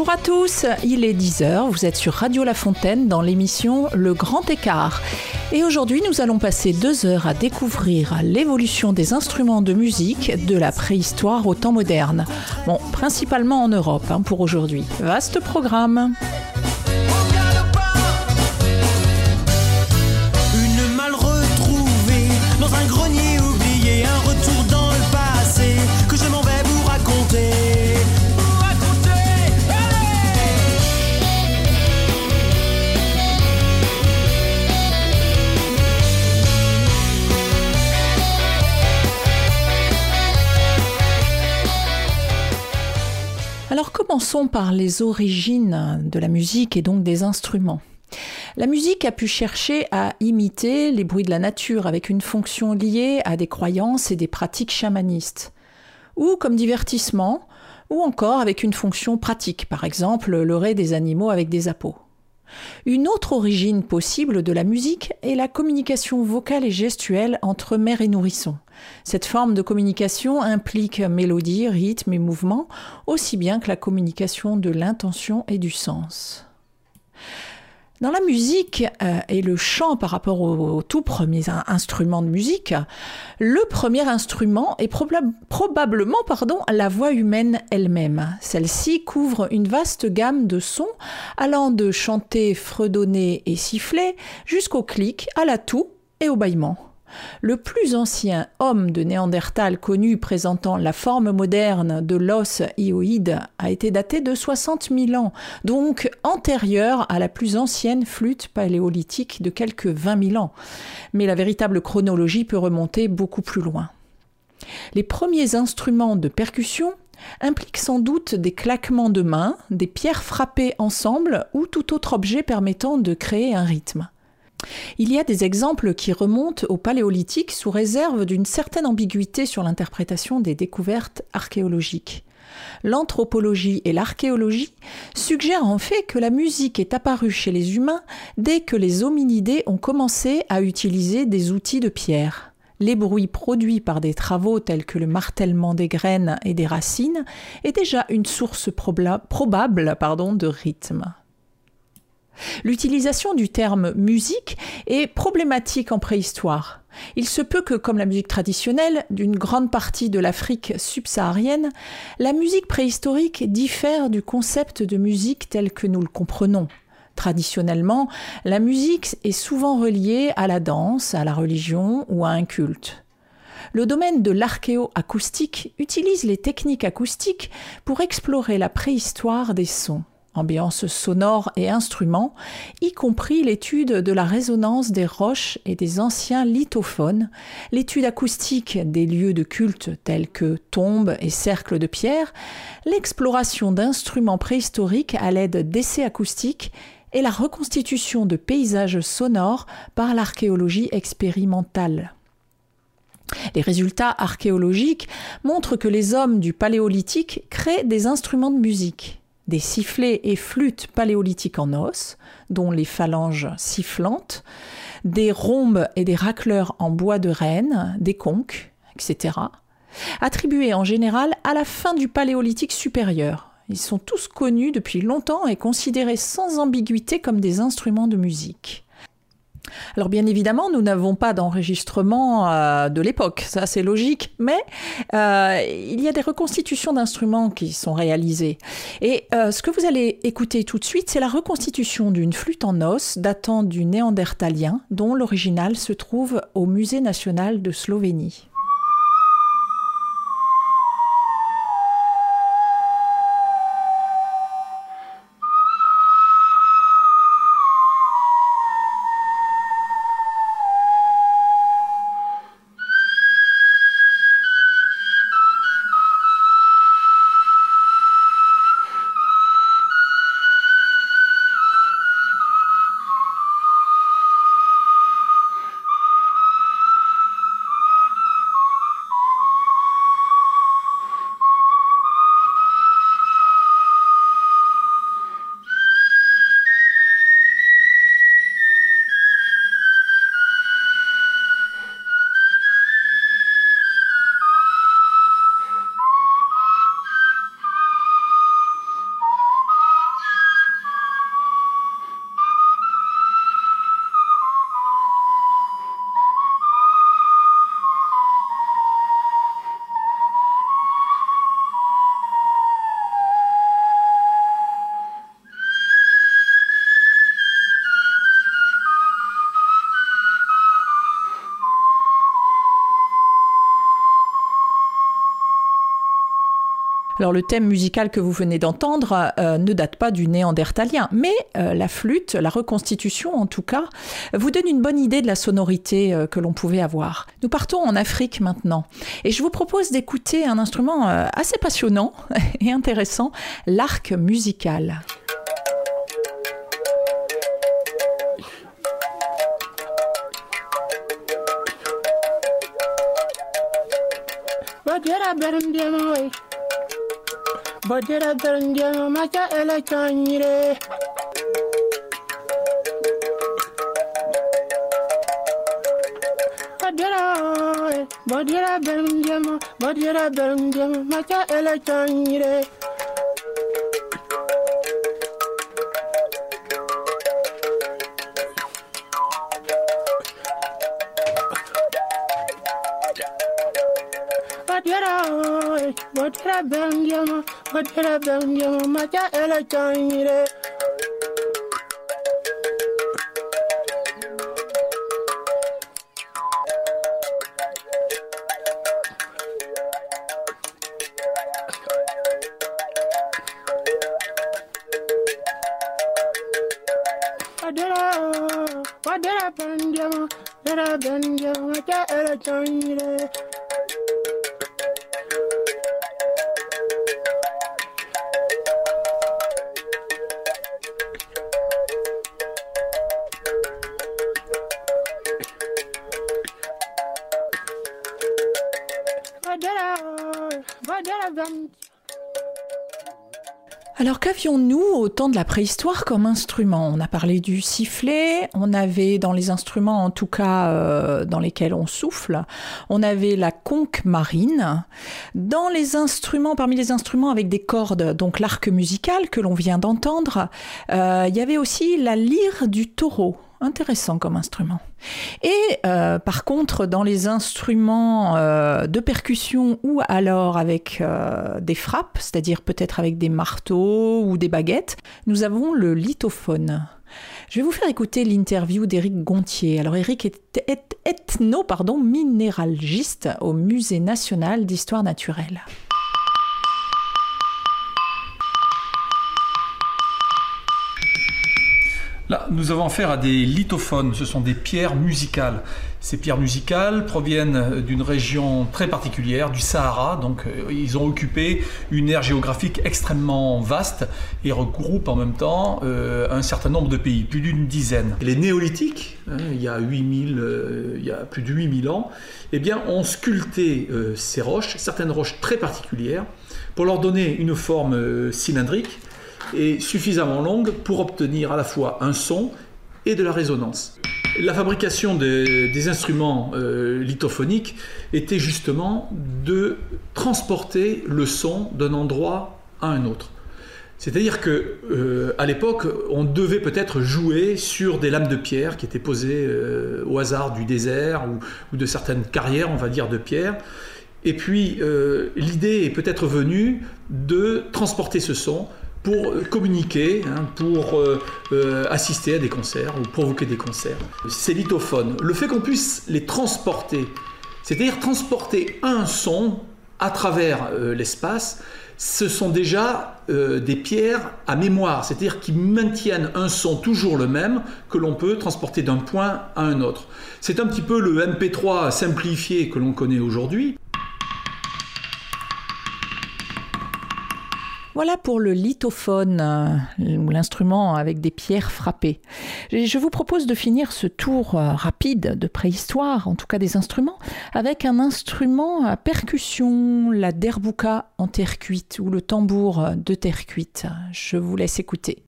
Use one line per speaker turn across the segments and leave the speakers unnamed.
Bonjour à tous, il est 10h, vous êtes sur Radio La Fontaine dans l'émission Le Grand Écart. Et aujourd'hui, nous allons passer deux heures à découvrir l'évolution des instruments de musique de la préhistoire au temps moderne. Bon, principalement en Europe hein, pour aujourd'hui. Vaste programme. Commençons par les origines de la musique et donc des instruments. La musique a pu chercher à imiter les bruits de la nature avec une fonction liée à des croyances et des pratiques chamanistes, ou comme divertissement, ou encore avec une fonction pratique, par exemple le ray des animaux avec des appos. Une autre origine possible de la musique est la communication vocale et gestuelle entre mère et nourrisson. Cette forme de communication implique mélodie, rythme et mouvement, aussi bien que la communication de l'intention et du sens. Dans la musique euh, et le chant par rapport aux, tout premiers instruments de musique, le premier instrument est probablement pardon, la voix humaine elle-même. Celle-ci couvre une vaste gamme de sons allant de chanter, fredonner et siffler jusqu'au clic, à la toux et au bâillement. Le plus ancien homme de Néandertal connu présentant la forme moderne de l'os hyoïde a été daté de 60 000 ans, donc antérieur à la plus ancienne flûte paléolithique de quelques 20 000 ans. Mais la véritable chronologie peut remonter beaucoup plus loin. Les premiers instruments de percussion impliquent sans doute des claquements de mains, des pierres frappées ensemble ou tout autre objet permettant de créer un rythme. Il y a des exemples qui remontent au Paléolithique sous réserve d'une certaine ambiguïté sur l'interprétation des découvertes archéologiques. L'anthropologie et l'archéologie suggèrent en fait que la musique est apparue chez les humains dès que les hominidés ont commencé à utiliser des outils de pierre. Les bruits produits par des travaux tels que le martèlement des graines et des racines est déjà une source probable pardon, de rythme. L'utilisation du terme musique est problématique en préhistoire. Il se peut que, comme la musique traditionnelle d'une grande partie de l'Afrique subsaharienne, la musique préhistorique diffère du concept de musique tel que nous le comprenons. Traditionnellement, la musique est souvent reliée à la danse, à la religion ou à un culte. Le domaine de l'archéoacoustique utilise les techniques acoustiques pour explorer la préhistoire des sons ambiance sonore et instruments, y compris l'étude de la résonance des roches et des anciens lithophones, l'étude acoustique des lieux de culte tels que tombes et cercles de pierre, l'exploration d'instruments préhistoriques à l'aide d'essais acoustiques et la reconstitution de paysages sonores par l'archéologie expérimentale. Les résultats archéologiques montrent que les hommes du Paléolithique créent des instruments de musique des sifflets et flûtes paléolithiques en os, dont les phalanges sifflantes, des rhombes et des racleurs en bois de renne, des conques, etc., attribués en général à la fin du paléolithique supérieur. Ils sont tous connus depuis longtemps et considérés sans ambiguïté comme des instruments de musique. Alors bien évidemment, nous n'avons pas d'enregistrement euh, de l'époque, ça c'est logique, mais euh, il y a des reconstitutions d'instruments qui sont réalisées. Et euh, ce que vous allez écouter tout de suite, c'est la reconstitution d'une flûte en os datant du néandertalien, dont l'original se trouve au Musée national de Slovénie. Alors le thème musical que vous venez d'entendre euh, ne date pas du néandertalien, mais euh, la flûte, la reconstitution en tout cas, vous donne une bonne idée de la sonorité euh, que l'on pouvait avoir. Nous partons en Afrique maintenant, et je vous propose d'écouter un instrument assez passionnant et intéressant, l'arc musical. Fodira daranjano macha ele chanyire. Fodira, Fodira daranjano, Fodira daranjano macha ele chanyire. kugira byongeye mu majya iracyanyire Qu'avions-nous au temps de la préhistoire comme instrument On a parlé du sifflet, on avait dans les instruments en tout cas euh, dans lesquels on souffle, on avait la conque marine. Dans les instruments, parmi les instruments avec des cordes, donc l'arc musical que l'on vient d'entendre, euh, il y avait aussi la lyre du taureau intéressant comme instrument. Et euh, par contre, dans les instruments euh, de percussion ou alors avec euh, des frappes, c'est-à-dire peut-être avec des marteaux ou des baguettes, nous avons le lithophone. Je vais vous faire écouter l'interview d'Éric Gontier. Alors Éric est ethno, pardon, au Musée national d'histoire naturelle.
Nous avons affaire à des lithophones, ce sont des pierres musicales. Ces pierres musicales proviennent d'une région très particulière, du Sahara, donc euh, ils ont occupé une aire géographique extrêmement vaste et regroupent en même temps euh, un certain nombre de pays, plus d'une dizaine. Les néolithiques, hein, il, y a 8000, euh, il y a plus de 8000 ans, eh bien, ont sculpté ces roches, certaines roches très particulières, pour leur donner une forme cylindrique est suffisamment longue pour obtenir à la fois un son et de la résonance. La fabrication des, instruments euh, lithophoniques était justement de transporter le son d'un endroit à un autre. C'est-à-dire que euh, à l'époque, on devait peut-être jouer sur des lames de pierre qui étaient posées euh, au hasard du désert ou, de certaines carrières, on va dire, de pierre. Et puis l'idée est peut-être venue de transporter ce son pour communiquer, hein, pour euh, euh, assister à des concerts ou provoquer des concerts. Ces lithophones, le fait qu'on puisse les transporter, c'est-à-dire transporter un son à travers euh, l'espace, ce sont déjà des pierres à mémoire, c'est-à-dire qui maintiennent un son toujours le même que l'on peut transporter d'un point à un autre. C'est un petit peu le MP3 simplifié que l'on connaît aujourd'hui.
Voilà pour le lithophone, euh, l'instrument avec des pierres frappées. Je vous propose de finir ce tour euh, rapide de préhistoire, en tout cas des instruments, avec un instrument à percussion, la derbouka en terre cuite ou le tambour de terre cuite. Je vous laisse écouter.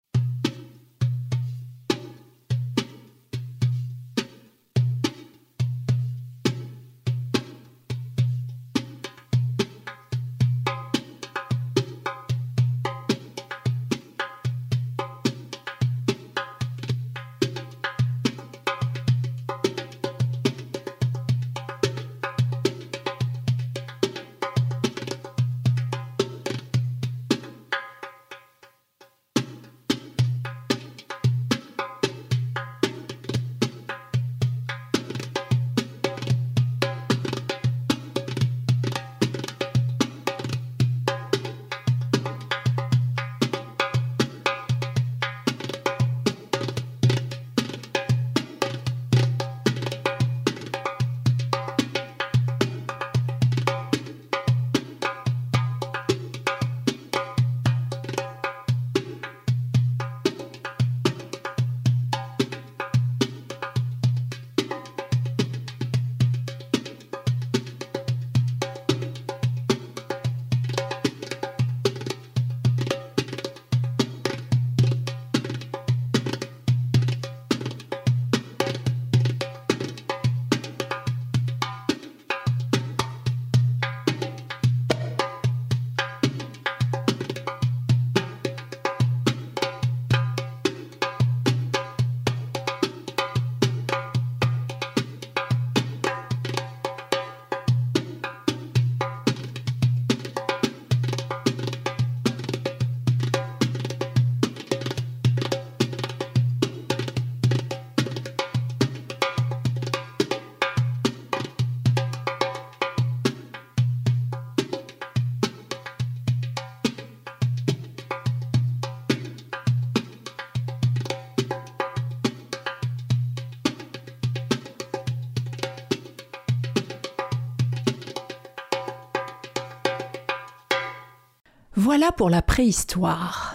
Voilà pour la préhistoire.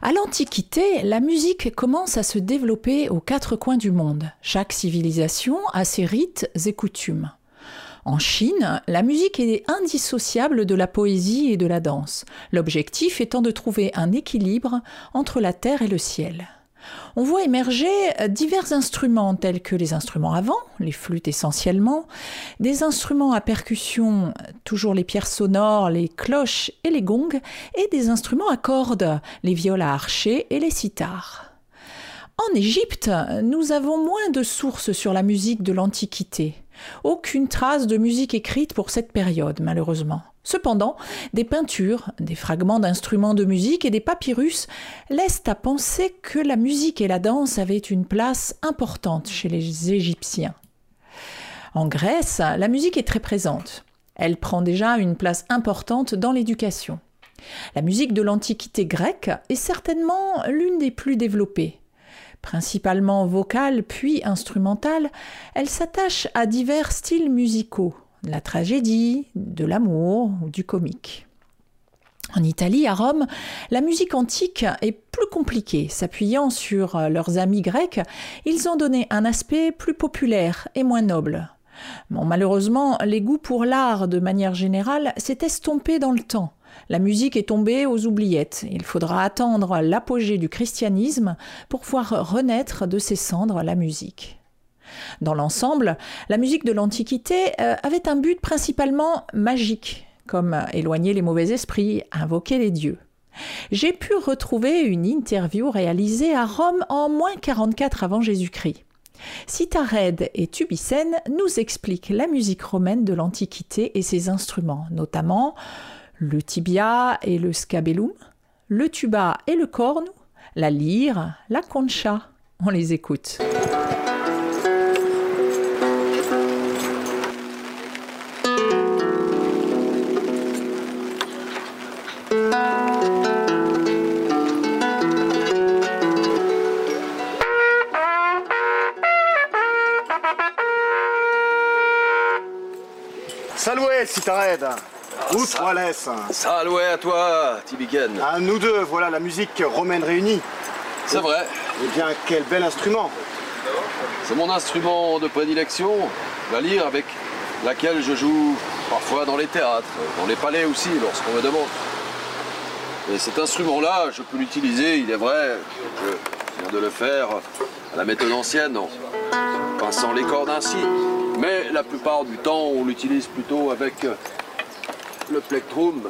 À l'Antiquité, la musique commence à se développer aux quatre coins du monde. Chaque civilisation a ses rites et coutumes. En Chine, la musique est indissociable de la poésie et de la danse, l'objectif étant de trouver un équilibre entre la terre et le ciel on voit émerger divers instruments tels que les instruments à vent, les flûtes essentiellement, des instruments à percussion, toujours les pierres sonores, les cloches et les gongs, et des instruments à cordes, les viols à archer et les sitars. En Égypte, nous avons moins de sources sur la musique de l'Antiquité. Aucune trace de musique écrite pour cette période, malheureusement. Cependant, des peintures, des fragments d'instruments de musique et des papyrus laissent à penser que la musique et la danse avaient une place importante chez les Égyptiens. En Grèce, la musique est très présente. Elle prend déjà une place importante dans l'éducation. La musique de l'Antiquité grecque est certainement l'une des plus développées. Principalement vocale puis instrumentale, elle s'attache à divers styles musicaux, de la tragédie, de l'amour ou du comique. En Italie, à Rome, la musique antique est plus compliquée. S'appuyant sur euh, leurs amis grecs, ils ont donné un aspect plus populaire et moins noble. Malheureusement, les goûts pour l'art, de manière générale, s'est estompé dans le temps. La musique est tombée aux oubliettes. Il faudra attendre l'apogée du christianisme pour voir renaître de ses cendres la musique. Dans l'ensemble, la musique de l'Antiquité euh, avait un but principalement magique, comme éloigner les mauvais esprits, invoquer les dieux. J'ai pu retrouver une interview réalisée à Rome en moins 44 avant Jésus-Christ. Citared et Tubicène nous expliquent la musique romaine de l'Antiquité et ses instruments, notamment le tibia et le scabellum, le tuba et le cornu, la lyre, la concha. On les écoute.
Citared Outre
Saloué à toi, Tibiken
À nous deux, voilà la musique romaine réunie.
C'est vrai.
Eh bien, quel bel instrument
C'est mon instrument de prédilection, la lyre avec laquelle je joue parfois dans les théâtres, dans les palais aussi, lorsqu'on me demande. Et cet instrument-là, je peux l'utiliser, il est vrai, je viens de le faire à la méthode ancienne, en pinçant les cordes ainsi. Mais la plupart du temps, on l'utilise plutôt avec le plectrum,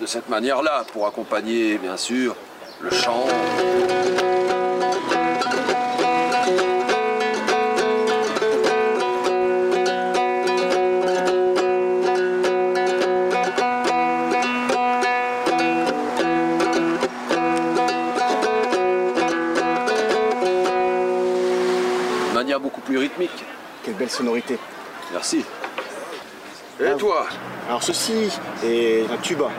de cette manière-là, pour accompagner, bien sûr, le chant. De manière beaucoup plus rythmique.
Quelle belle sonorité.
Merci. Et
Ah,
toi
Alors ceci est un tuba.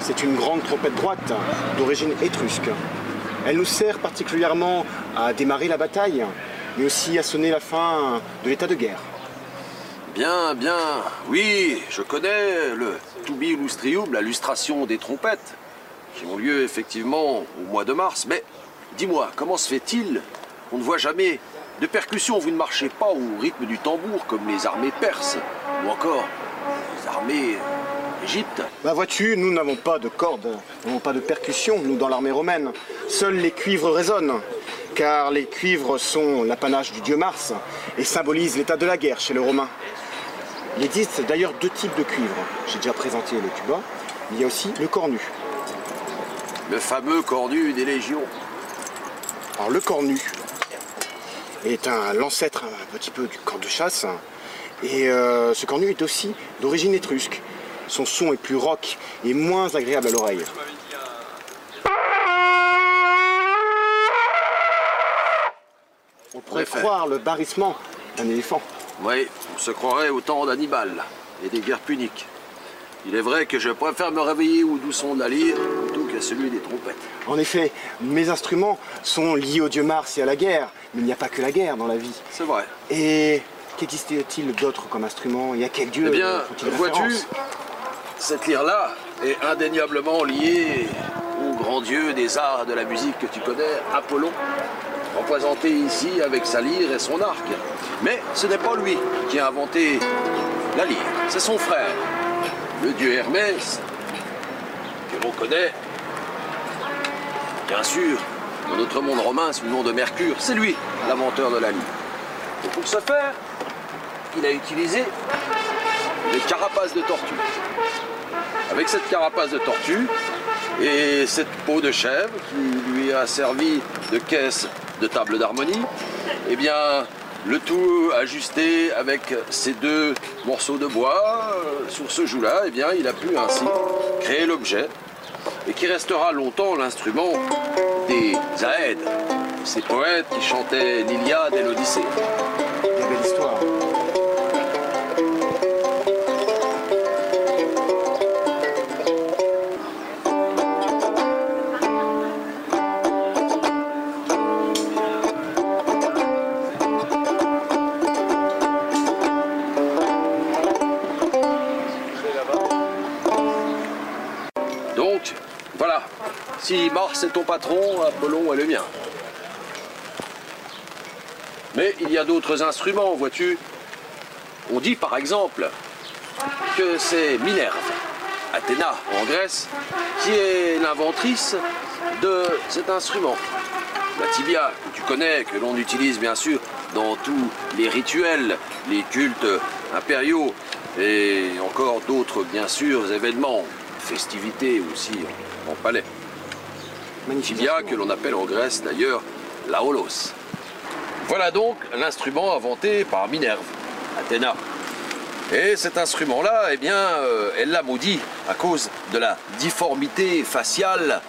C'est une grande trompette droite d'origine étrusque. Elle nous sert particulièrement à démarrer la bataille, mais aussi à sonner la fin de l'état de guerre.
Bien, bien. Oui, je connais le tubi lustrium, la lustration des trompettes, qui ont lieu effectivement au mois de mars. Mais dis-moi, comment se fait-il qu'on ne voit jamais de percussion Vous ne marchez pas au rythme du tambour comme les armées perses ou encore armées d'Égypte.
Bah vois-tu, nous n'avons pas de cordes, nous n'avons pas de percussion, nous, dans l'armée romaine. Seuls les cuivres résonnent, car les cuivres sont l'apanage du dieu Mars et symbolisent l'état de la guerre chez les Romains. Il existe d'ailleurs deux types de cuivres. J'ai déjà présenté le tuba, il y a aussi le cornu.
Le fameux cornu des légions.
Alors le cornu est un l'ancêtre un petit peu du corps de chasse. Et euh, ce cornu est aussi d'origine étrusque. Son son est plus rock et moins agréable à l'oreille. On pourrait croire le barrissement d'un éléphant.
Oui, on se croirait au temps d'Hannibal et des guerres puniques. Il est vrai que je préfère me réveiller au doux son de la lyre plutôt qu'à celui des trompettes.
En effet, mes instruments sont liés au dieu Mars et à la guerre, mais il n'y a pas que la guerre dans la vie.
C'est vrai.
Et qu'existe-t-il d'autre comme instrument? Et à quel dieu
Eh bien,
font-ils
vois-tu, cette lyre-là, est indéniablement lié au grand dieu des arts et de la musique que tu connais, Apollon, représenté ici avec sa lyre et son arc. Mais ce n'est pas lui qui a inventé la lyre, c'est son frère, le dieu Hermès, que l'on connaît, bien sûr, dans notre monde romain sous le nom de Mercure. C'est lui l'inventeur de la lyre. Et pour ce faire, il a utilisé des carapaces de tortue. Avec cette carapace de tortue et cette peau de chèvre qui lui a servi de caisse de table d'harmonie, eh bien, le tout ajusté avec ces deux morceaux de bois euh, sur ce joug-là, eh bien, il a pu ainsi créer l'objet et qui restera longtemps l'instrument des Aèdes, ces poètes qui chantaient l'Iliade et l'Odyssée. Si Mars est ton patron, Apollon est le mien. Mais il y a d'autres instruments, vois-tu. On dit par exemple que c'est Minerve, Athéna en Grèce, qui est l'inventrice de cet instrument. La tibia, que tu connais, que l'on utilise bien sûr dans tous les rituels, les cultes impériaux et encore d'autres bien sûr événements, festivités aussi en palais. Tibia que l'on appelle en Grèce d'ailleurs la holos. Voilà donc l'instrument inventé par Minerve, Athéna. Et cet instrument-là, eh bien, euh, elle l'a maudit à cause de la difformité faciale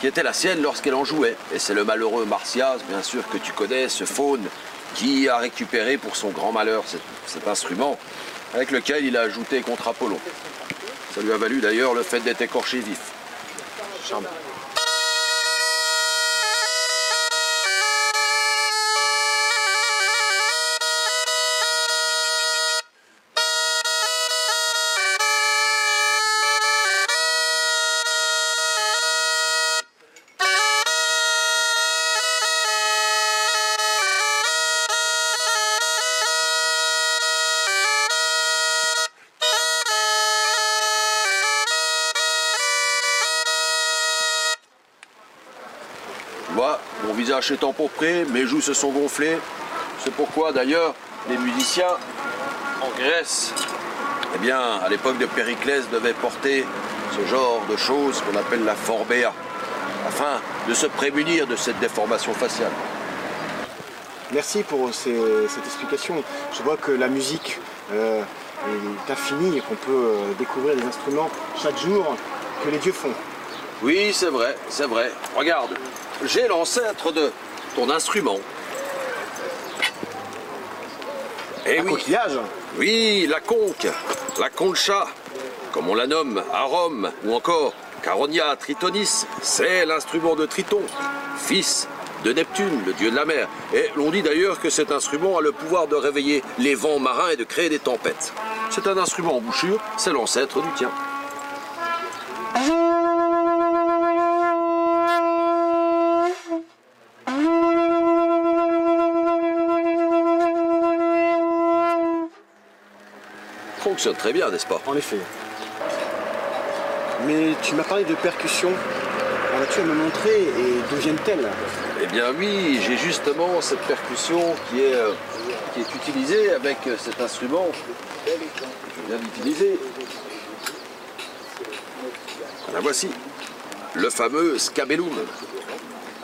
qui était la sienne lorsqu'elle en jouait. Et c'est le malheureux Martias, bien sûr, que tu connais, ce faune, qui a récupéré pour son grand malheur cet, cet instrument avec lequel il a ajouté contre Apollon. Ça lui a valu d'ailleurs le fait d'être écorché vif.
Charmant.
Est empourpré, mes joues se sont gonflées. C'est pourquoi d'ailleurs les musiciens en Grèce, eh bien, à l'époque de Périclès, devaient porter ce genre de choses qu'on appelle la forbéa, afin de se prémunir de cette déformation faciale.
Merci pour ces- cette explication. Je vois que la musique euh, est infinie et qu'on peut euh, découvrir des instruments chaque jour que les dieux font.
Oui, c'est vrai, c'est vrai. Regarde, j'ai l'ancêtre de ton instrument. Eh
Un
oui,
coquillage
oui, la conque, la concha, comme on la nomme à Rome, ou encore Caronia Tritonis, c'est l'instrument de Triton, fils de Neptune, le dieu de la mer. Et l'on dit d'ailleurs que cet instrument a le pouvoir de réveiller les vents marins et de créer des tempêtes. C'est un instrument en bouchure, c'est l'ancêtre du tien. Fonctionne très bien, n'est-ce pas?
En effet. Mais tu m'as parlé de percussion. Alors tu à me montrer et d'où viennent-elles?
Eh bien oui, j'ai justement cette percussion qui est, euh, qui est utilisée avec cet instrument que je viens d'utiliser. La voici, le fameux scabellum.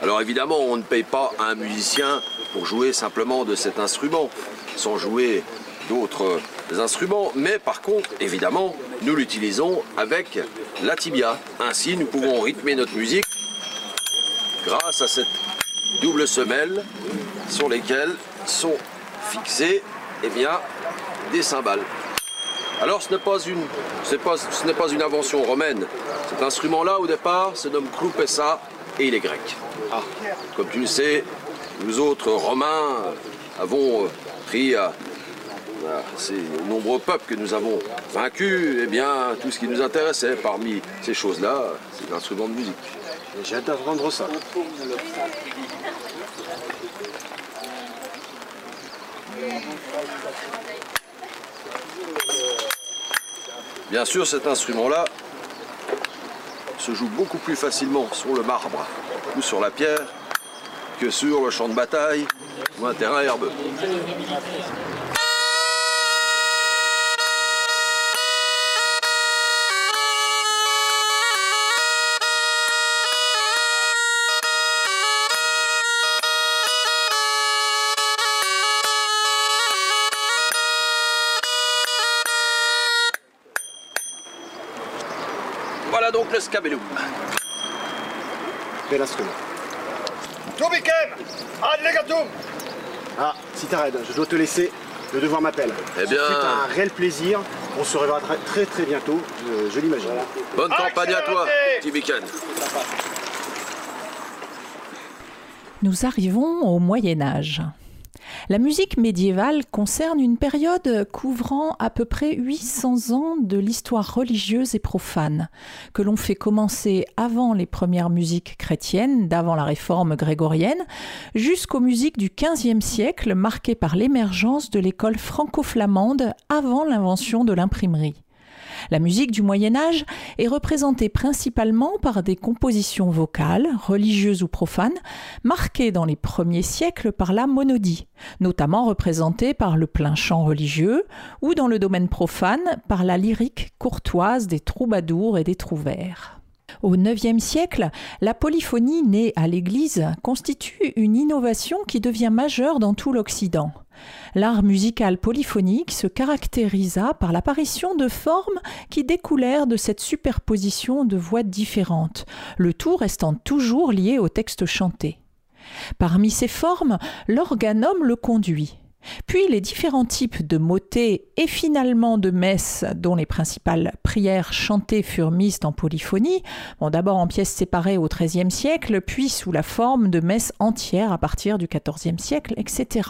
Alors évidemment, on ne paye pas un musicien pour jouer simplement de cet instrument, sans jouer d'autres instruments, mais par contre, évidemment, nous l'utilisons avec la tibia. Ainsi, nous pouvons rythmer notre musique grâce à cette double semelle sur lesquelles sont fixées eh bien, des cymbales. Alors ce n'est pas une, pas, ce pas une invention romaine. Cet instrument-là, au départ, se nomme kloupessa et il est grec.
Ah,
Comme tu le sais, nous autres Romains avons euh, pris à ces nombreux peuples que nous avons vaincus, eh bien, tout ce qui nous intéressait parmi ces choses-là, c'est l'instrument de musique.
J'ai hâte d'apprendre ça.
Bien sûr, cet instrument-là se joue beaucoup plus facilement sur le marbre ou sur la pierre que sur le champ de bataille ou un terrain herbeux. Le scabellum.
Bel instrument.
Tubikem Ad legatum
Ah, si t'arrêtes, je dois te laisser. Le devoir m'appelle.
Eh bien-
C'est un réel plaisir. On se reverra très très, très bientôt, je, je l'imagine.
Bonne campagne à toi, Tibiken.
Nous arrivons au Moyen Âge. La musique médiévale concerne une période couvrant à peu près 800 ans de l'histoire religieuse et profane, que l'on fait commencer avant les premières musiques chrétiennes, d'avant la réforme grégorienne, jusqu'aux musiques du XVe siècle marquées par l'émergence de l'école franco-flamande avant l'invention de l'imprimerie. La musique du Moyen Âge est représentée principalement par des compositions vocales, religieuses ou profanes, marquées dans les premiers siècles par la monodie, notamment représentée par le plein chant religieux, ou dans le domaine profane par la lyrique courtoise des troubadours et des trouvères. Au IXe siècle, la polyphonie née à l'Église constitue une innovation qui devient majeure dans tout l'Occident. L'art musical polyphonique se caractérisa par l'apparition de formes qui découlèrent de cette superposition de voix différentes, le tout restant toujours lié au texte chanté. Parmi ces formes, l'organome le conduit. Puis les différents types de motets et finalement de messes dont les principales prières chantées furent mises en polyphonie, d'abord en pièces séparées au XIIIe siècle, puis sous la forme de messes entières à partir du XIVe siècle, etc.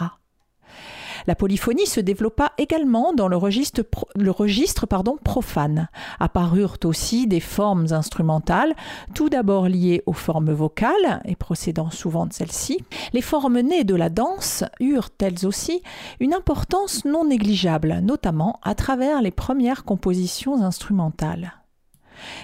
La polyphonie se développa également dans le registre, le registre profane. Apparurent aussi des formes instrumentales, tout d'abord liées aux formes vocales et procédant souvent de celles-ci. Les formes nées de la danse eurent elles aussi une importance non négligeable, notamment à travers les premières compositions instrumentales.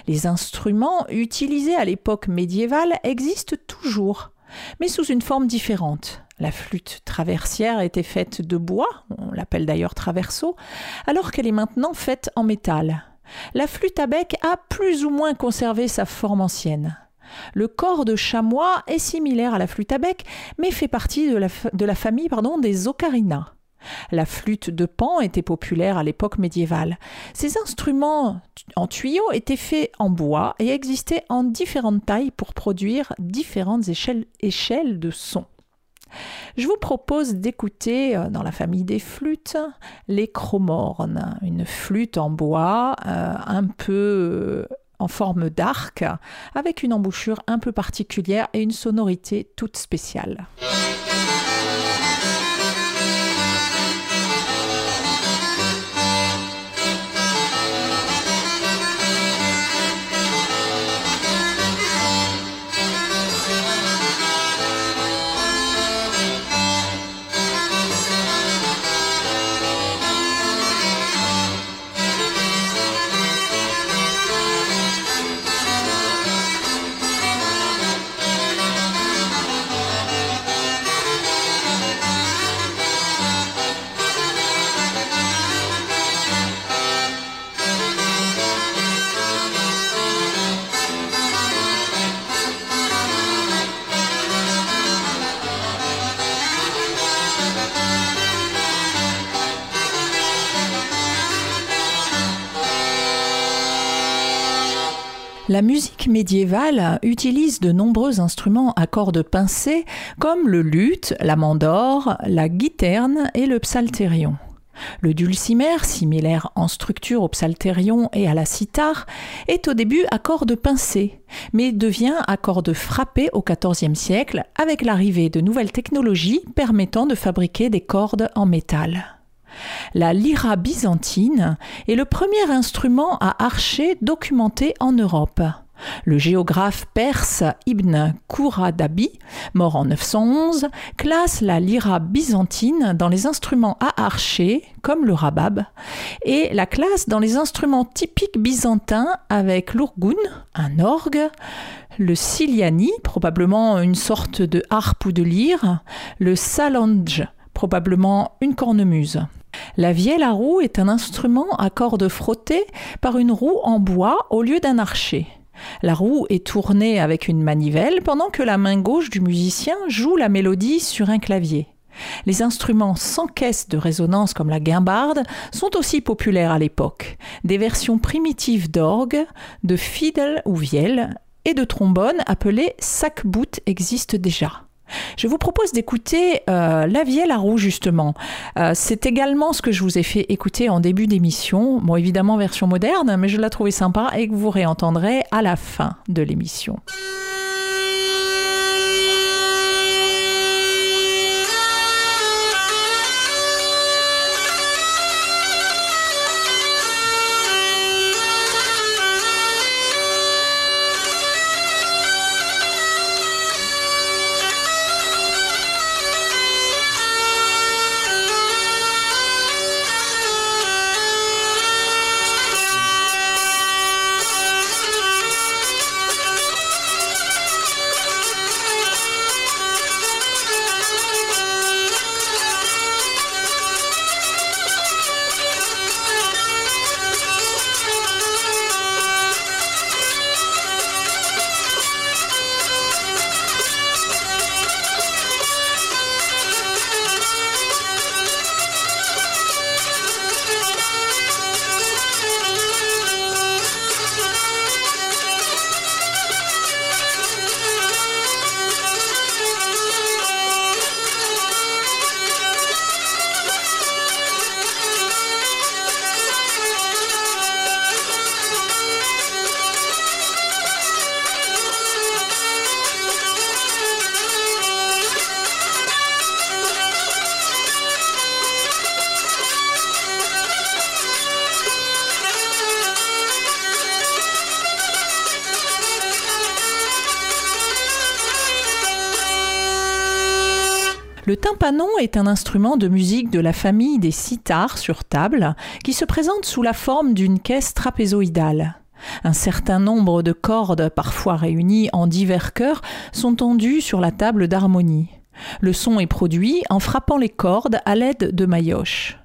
Les instruments utilisés à l'époque médiévale existent toujours, mais sous une forme différente. La flûte traversière était faite de bois, on l'appelle d'ailleurs traverseau, alors qu'elle est maintenant faite en métal. La flûte à bec a plus ou moins conservé sa forme ancienne. Le corps de chamois est similaire à la flûte à bec, mais fait partie de la, famille pardon, des ocarinas. La flûte de pan était populaire à l'époque médiévale. Ces instruments en tuyaux étaient faits en bois et existaient en différentes tailles pour produire différentes échelles, échelles de son. Je vous propose d'écouter euh, dans la famille des flûtes les chromornes, une flûte en bois euh, un peu euh, en forme d'arc, avec une embouchure un peu particulière et une sonorité toute spéciale. La musique médiévale utilise de nombreux instruments à cordes pincées comme le luth, la mandore, la guiterne et le psalterion. Le dulcimer, similaire en structure au psalterion et à la cithare, est au début à cordes pincées, mais devient à cordes frappées au XIVe siècle avec l'arrivée de nouvelles technologies permettant de fabriquer des cordes en métal. La lyra byzantine est le premier instrument à archer documenté en Europe. Le géographe perse Ibn Kouradabi, mort en 911, classe la lyra byzantine dans les instruments à archer, comme le rabab, et la classe dans les instruments typiques byzantins avec l'urgun, un orgue, le siliani, probablement une sorte de harpe ou de lyre, le salange, probablement une cornemuse. La vielle à roue est un instrument à cordes frottées par une roue en bois au lieu d'un archer. La roue est tournée avec une manivelle pendant que la main gauche du musicien joue la mélodie sur un clavier. Les instruments sans caisse de résonance comme la guimbarde sont aussi populaires à l'époque. Des versions primitives d'orgue, de fiddle ou vielle et de trombone appelées sac-boot existent déjà. Je vous propose d'écouter euh, La Vielle à roue justement. Euh, c'est également ce que je vous ai fait écouter en début d'émission. Bon, évidemment version moderne, mais je l'ai trouvé sympa et que vous réentendrez à la fin de l'émission. Tympanon est un instrument de musique de la famille des sitars sur table qui se présente sous la forme d'une caisse trapézoïdale. Un certain nombre de cordes, parfois réunies en divers chœurs, sont tendues sur la table d'harmonie. Le son est produit en frappant les cordes à l'aide de maillotches.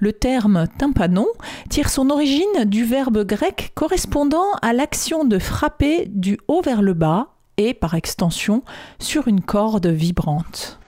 Le terme tympanon tire son origine du verbe grec correspondant à l'action de frapper du haut vers le bas et, par extension, sur une corde vibrante.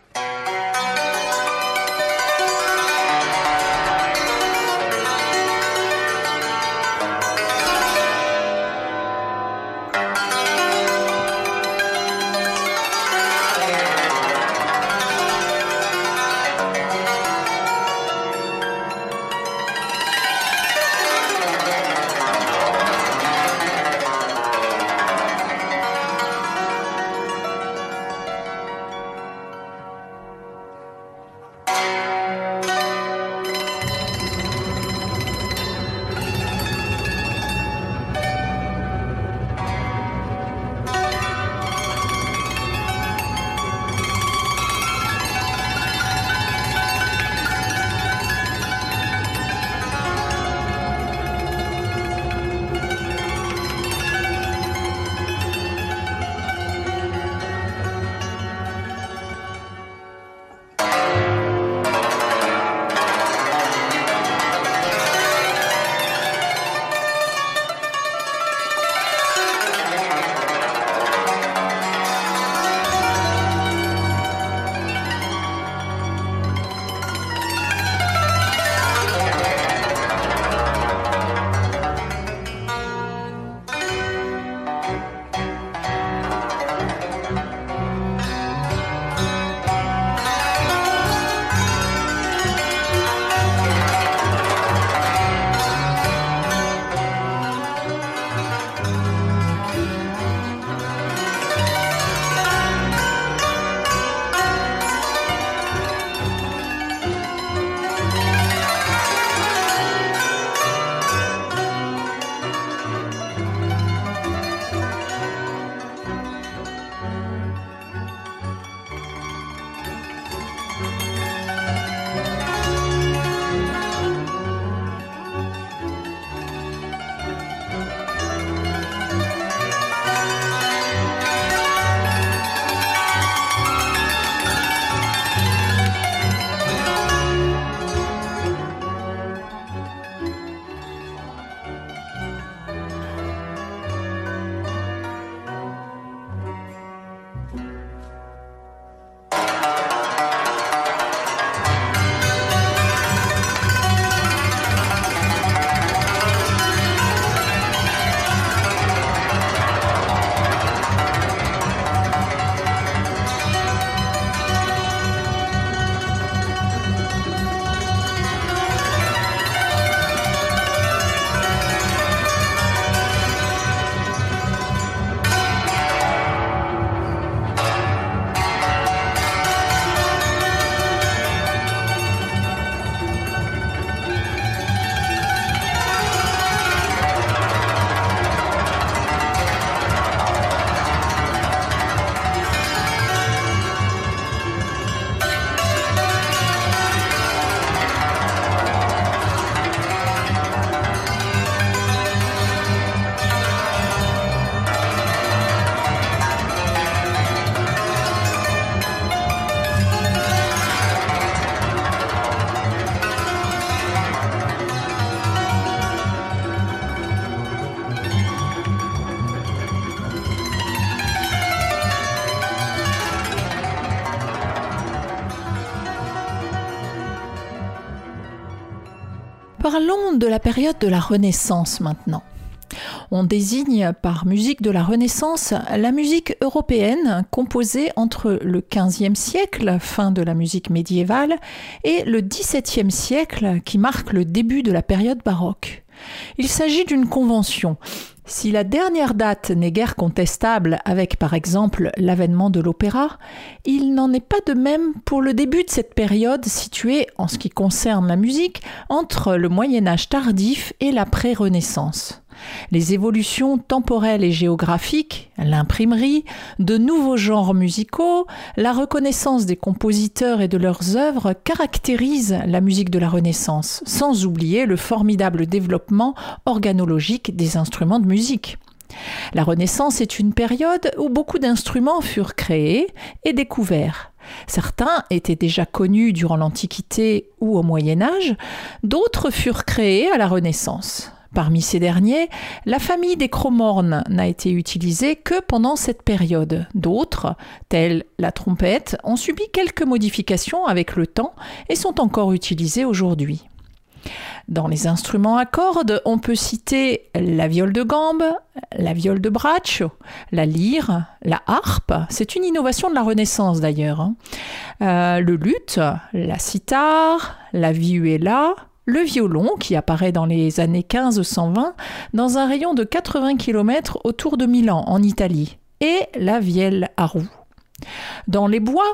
De la période de la Renaissance maintenant. On désigne par musique de la Renaissance la musique européenne composée entre le XVe siècle, fin de la musique médiévale, et le XVIIe siècle qui marque le début de la période baroque. Il s'agit d'une convention. Si la dernière date n'est guère contestable avec par exemple l'avènement de l'opéra, il n'en est pas de même pour le début de cette période située, en ce qui concerne la musique, entre le Moyen Âge tardif et la pré-Renaissance. Les évolutions temporelles et géographiques, l'imprimerie, de nouveaux genres musicaux, la reconnaissance des compositeurs et de leurs œuvres caractérisent la musique de la Renaissance, sans oublier le formidable développement organologique des instruments de musique. La Renaissance est une période où beaucoup d'instruments furent créés et découverts. Certains étaient déjà connus durant l'Antiquité ou au Moyen Âge, d'autres furent créés à la Renaissance. Parmi ces derniers, la famille des chromornes n'a été utilisée que pendant cette période. D'autres, telles la trompette, ont subi quelques modifications avec le temps et sont encore utilisées aujourd'hui. Dans les instruments à cordes, on peut citer la viole de gambe, la viole de braccio, la lyre, la harpe. C'est une innovation de la Renaissance d'ailleurs. Hein. Euh, le luth, la cithare, la vihuela, le violon, qui apparaît dans les années 1520 dans un rayon de 80 km autour de Milan, en Italie, et la vielle à roue. Dans les bois,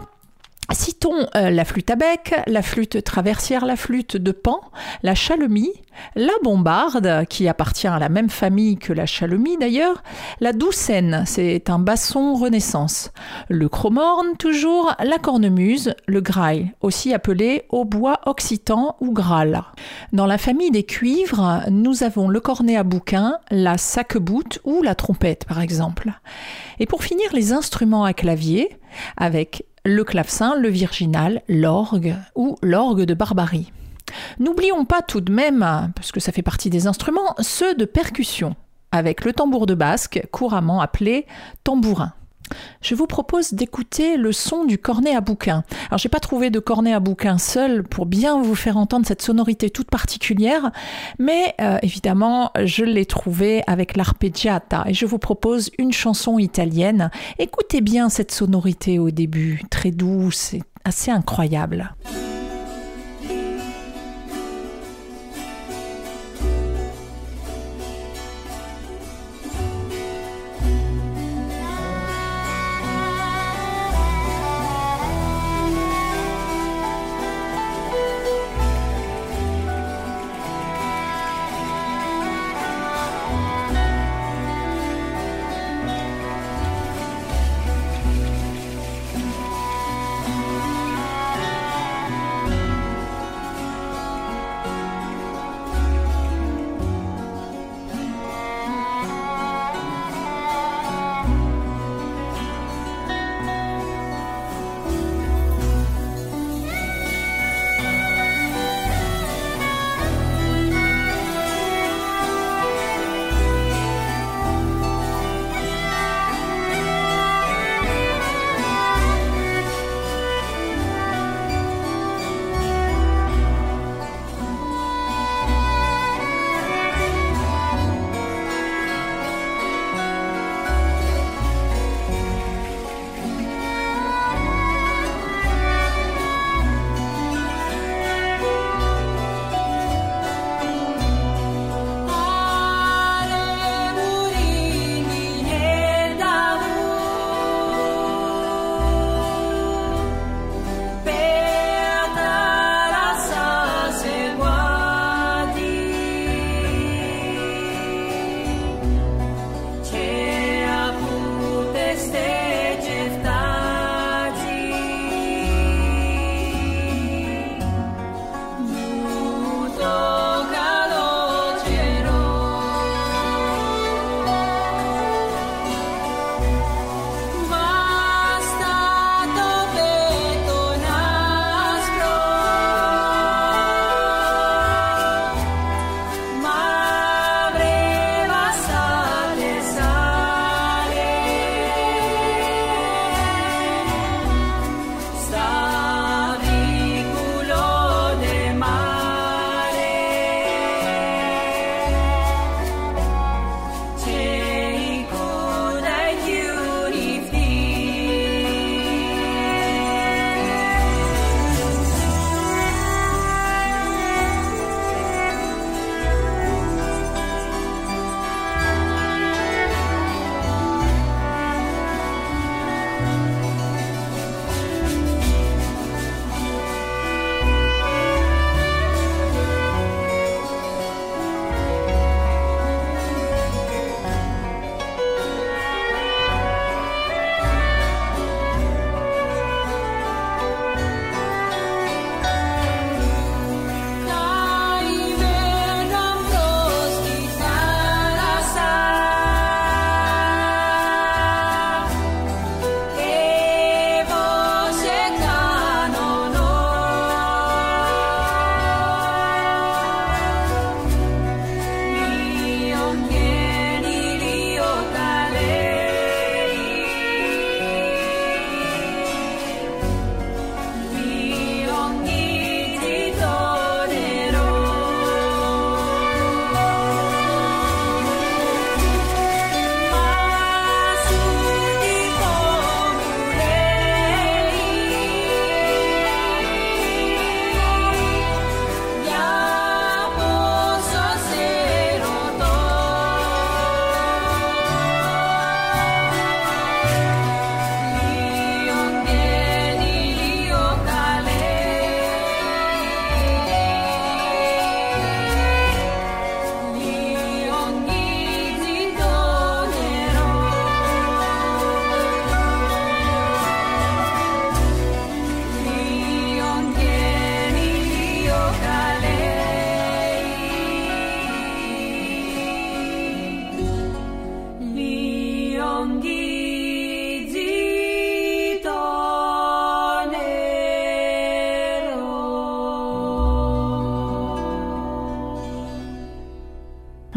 Citons euh, la flûte à bec, la flûte traversière, la flûte de pan, la chalomie, la bombarde, qui appartient à la même famille que la chalomie d'ailleurs, la doucenne, c'est un basson renaissance, le chromorne toujours, la cornemuse, le grail, aussi appelé hautbois occitan ou graal. Dans la famille des cuivres, nous avons le cornet à bouquin, la saqueboute ou la trompette par exemple. Et pour finir, les instruments à clavier, avec le clavecin, le virginal, l'orgue ou l'orgue de Barbarie. N'oublions pas tout de même, parce que ça fait partie des instruments, ceux de percussion, avec le tambour de basque, couramment appelé tambourin. Je vous propose d'écouter le son du cornet à bouquin. Alors j'ai pas trouvé de cornet à bouquin seul pour bien vous faire entendre cette sonorité toute particulière, mais euh, évidemment je l'ai trouvé avec l'arpeggiata et je vous propose une chanson italienne. Écoutez bien cette sonorité au début, très douce et assez incroyable.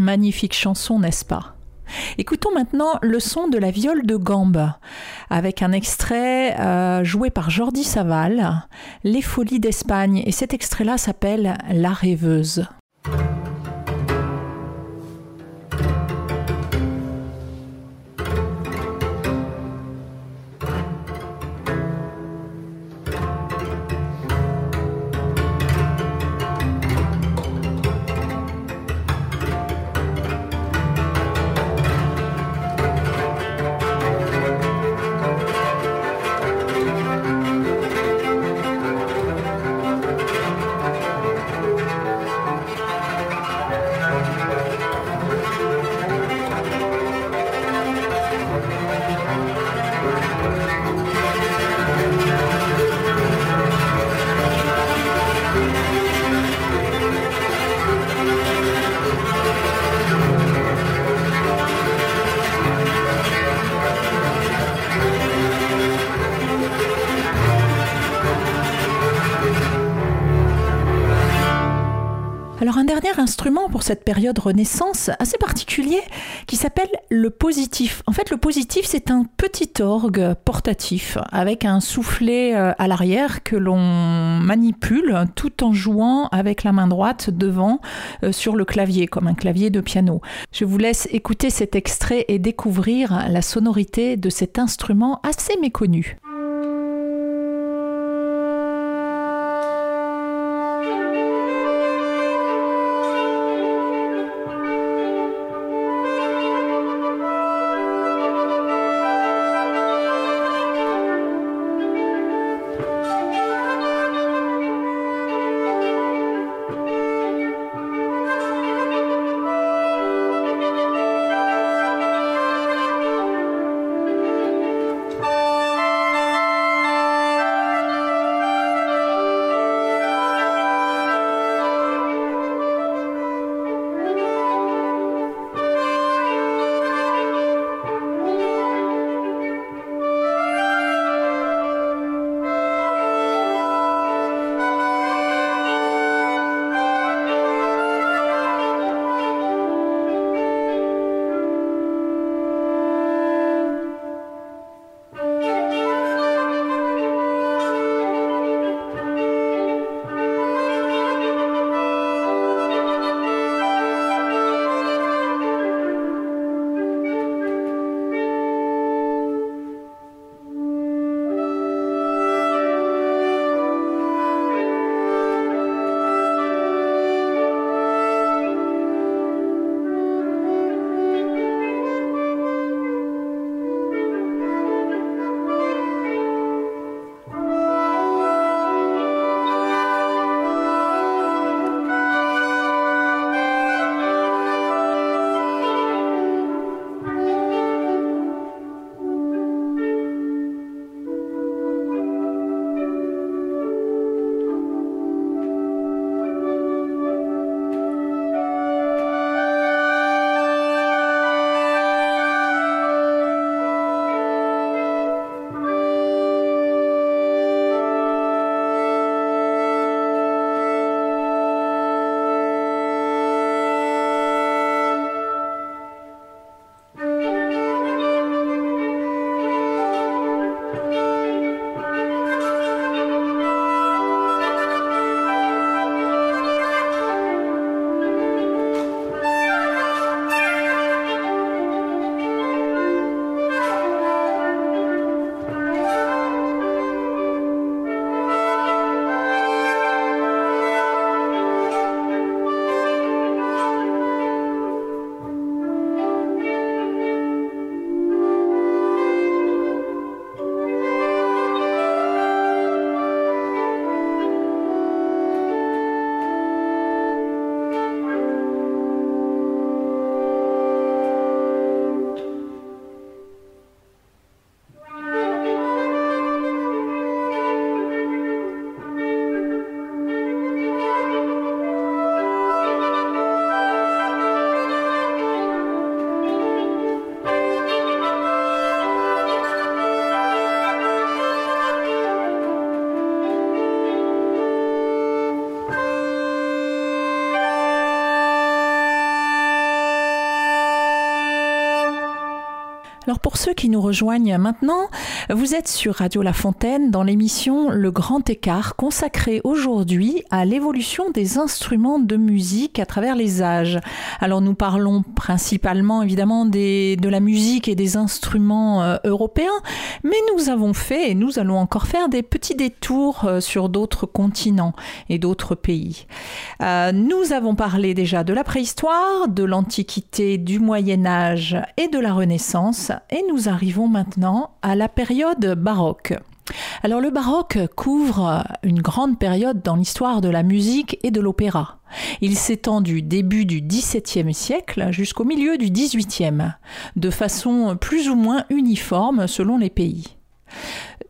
Magnifique chanson, n'est-ce pas? Écoutons maintenant le son de la viole de gambe, avec un extrait euh, joué par Jordi Saval, Les Folies d'Espagne. Et cet extrait-là s'appelle La rêveuse. Cette période Renaissance assez particulier qui s'appelle le positif. En fait le positif c'est un petit orgue portatif avec un soufflet euh, à l'arrière que l'on manipule tout en jouant avec la main droite devant euh, sur le clavier comme un clavier de piano. Je vous laisse écouter cet extrait et découvrir la sonorité de cet instrument assez méconnu. Pour ceux qui nous rejoignent maintenant, vous êtes sur Radio La Fontaine dans l'émission Le Grand Écart consacrée aujourd'hui à l'évolution des instruments de musique à travers les âges. Alors nous parlons principalement évidemment de la musique et des instruments euh, européens, mais nous avons fait et nous allons encore faire des petits détours euh, sur d'autres continents et d'autres pays. Euh, nous avons parlé déjà de la préhistoire, de l'Antiquité, du Moyen Âge et de la Renaissance et nous arrivons maintenant à la période baroque. Alors le baroque couvre une grande période dans l'histoire de la musique et de l'opéra. Il s'étend du début du XVIIe siècle jusqu'au milieu du XVIIIe, de façon plus ou moins uniforme selon les pays.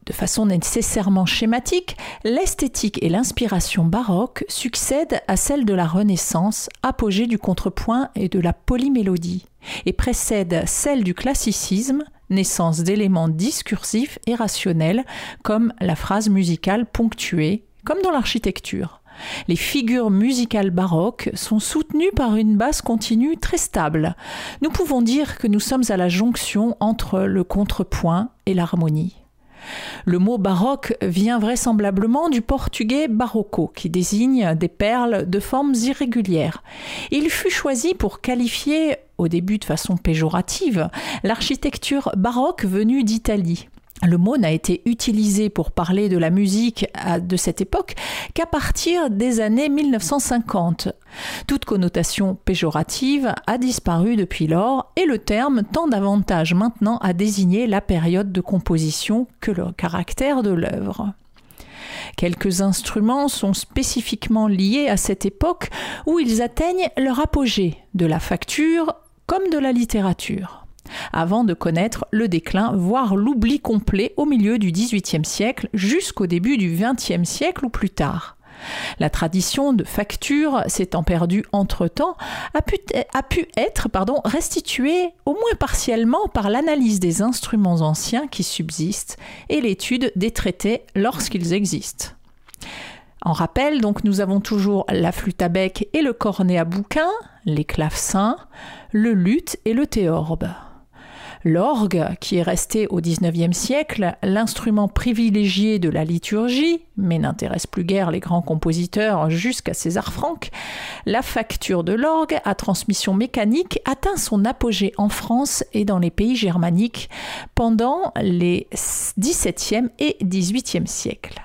De façon nécessairement schématique, l'esthétique et l'inspiration baroque succèdent à celle de la Renaissance, apogée du contrepoint et de la polymélodie, et précèdent celle du classicisme, naissance d'éléments discursifs et rationnels, comme la phrase musicale ponctuée, comme dans l'architecture. Les figures musicales baroques sont soutenues par une basse continue très stable. Nous pouvons dire que nous sommes à la jonction entre le contrepoint et l'harmonie. Le mot baroque vient vraisemblablement du portugais barroco, qui désigne des perles de formes irrégulières. Il fut choisi pour qualifier, au début de façon péjorative, l'architecture baroque venue d'Italie. Le mot n'a été utilisé pour parler de la musique de cette époque qu'à partir des années 1950. Toute connotation péjorative a disparu depuis lors et le terme tend davantage maintenant à désigner la période de composition que le caractère de l'œuvre. Quelques instruments sont spécifiquement liés à cette époque où ils atteignent leur apogée, de la facture comme de la littérature avant de connaître le déclin, voire l'oubli complet au milieu du XVIIIe siècle jusqu'au début du XXe siècle ou plus tard. La tradition de facture s'étant perdue entre-temps, a pu, être restituée au moins partiellement par l'analyse des instruments anciens qui subsistent et l'étude des traités lorsqu'ils existent. En rappel, donc, nous avons toujours la flûte à bec et le cornet à bouquin, les clavecins, le luth et le théorbe. L'orgue, qui est resté au XIXe siècle l'instrument privilégié de la liturgie, mais n'intéresse plus guère les grands compositeurs jusqu'à César Franck, la facture de l'orgue à transmission mécanique atteint son apogée en France et dans les pays germaniques pendant les XVIIe et XVIIIe siècles.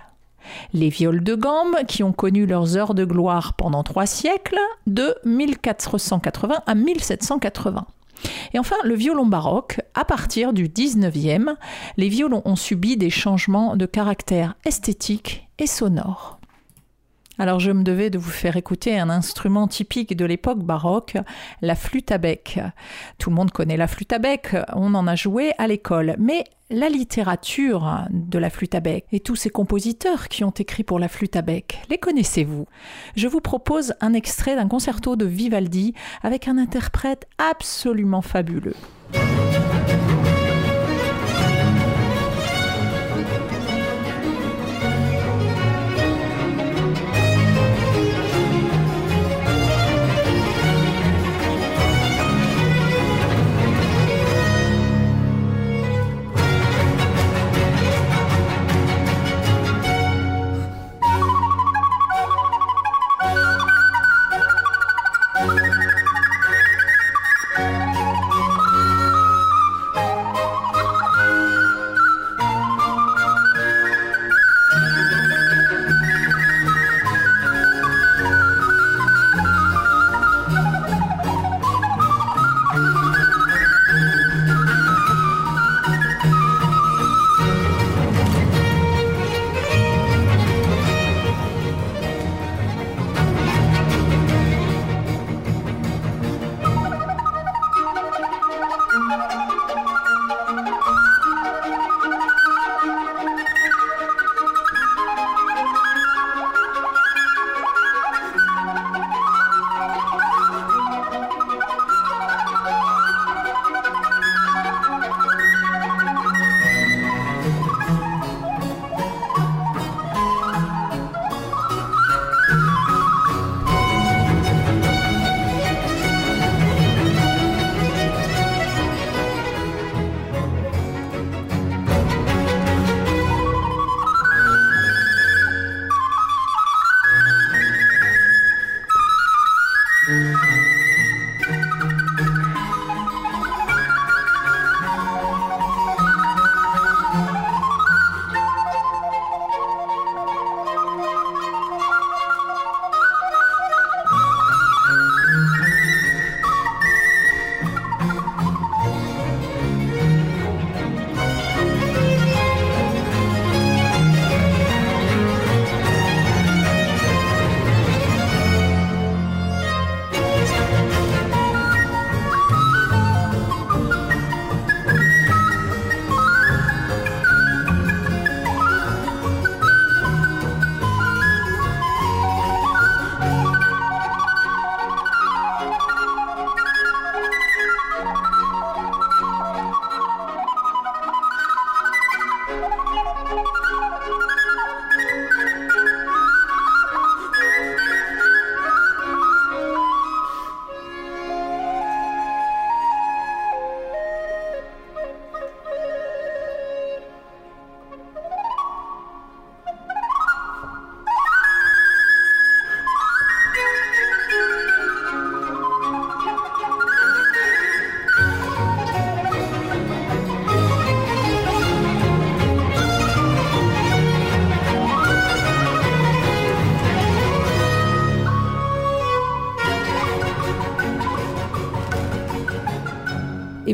Les viols de gambe, qui ont connu leurs heures de gloire pendant trois siècles, de 1480 à 1780. Et enfin, le violon baroque, à partir du 19e, les violons ont subi des changements de caractère esthétique et sonore. Alors je me devais de vous faire écouter un instrument typique de l'époque baroque, la flûte à bec. Tout le monde connaît la flûte à bec, on en a joué à l'école, mais la littérature de la flûte à bec et tous ces compositeurs qui ont écrit pour la flûte à bec, les connaissez-vous? Je vous propose un extrait d'un concerto de Vivaldi avec un interprète absolument fabuleux.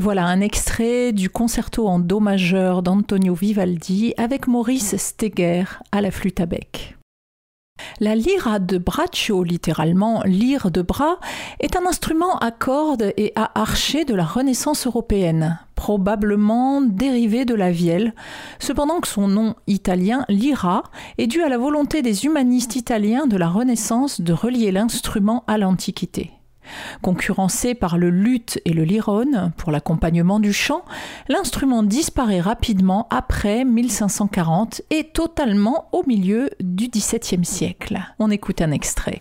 Voilà un extrait du concerto en Do majeur d'Antonio Vivaldi avec Maurice Steger à la flûte à bec. La lira de braccio, littéralement lyre de bras, est un instrument à cordes et à archets de la Renaissance européenne, probablement dérivé de la vielle, cependant que son nom italien, lyra, est dû à la volonté des humanistes italiens de la Renaissance de relier l'instrument à l'Antiquité. Concurrencé par le luth et le lyrone pour l'accompagnement du chant, l'instrument disparaît rapidement après 1540 et totalement au milieu du XVIIe siècle. On écoute un extrait.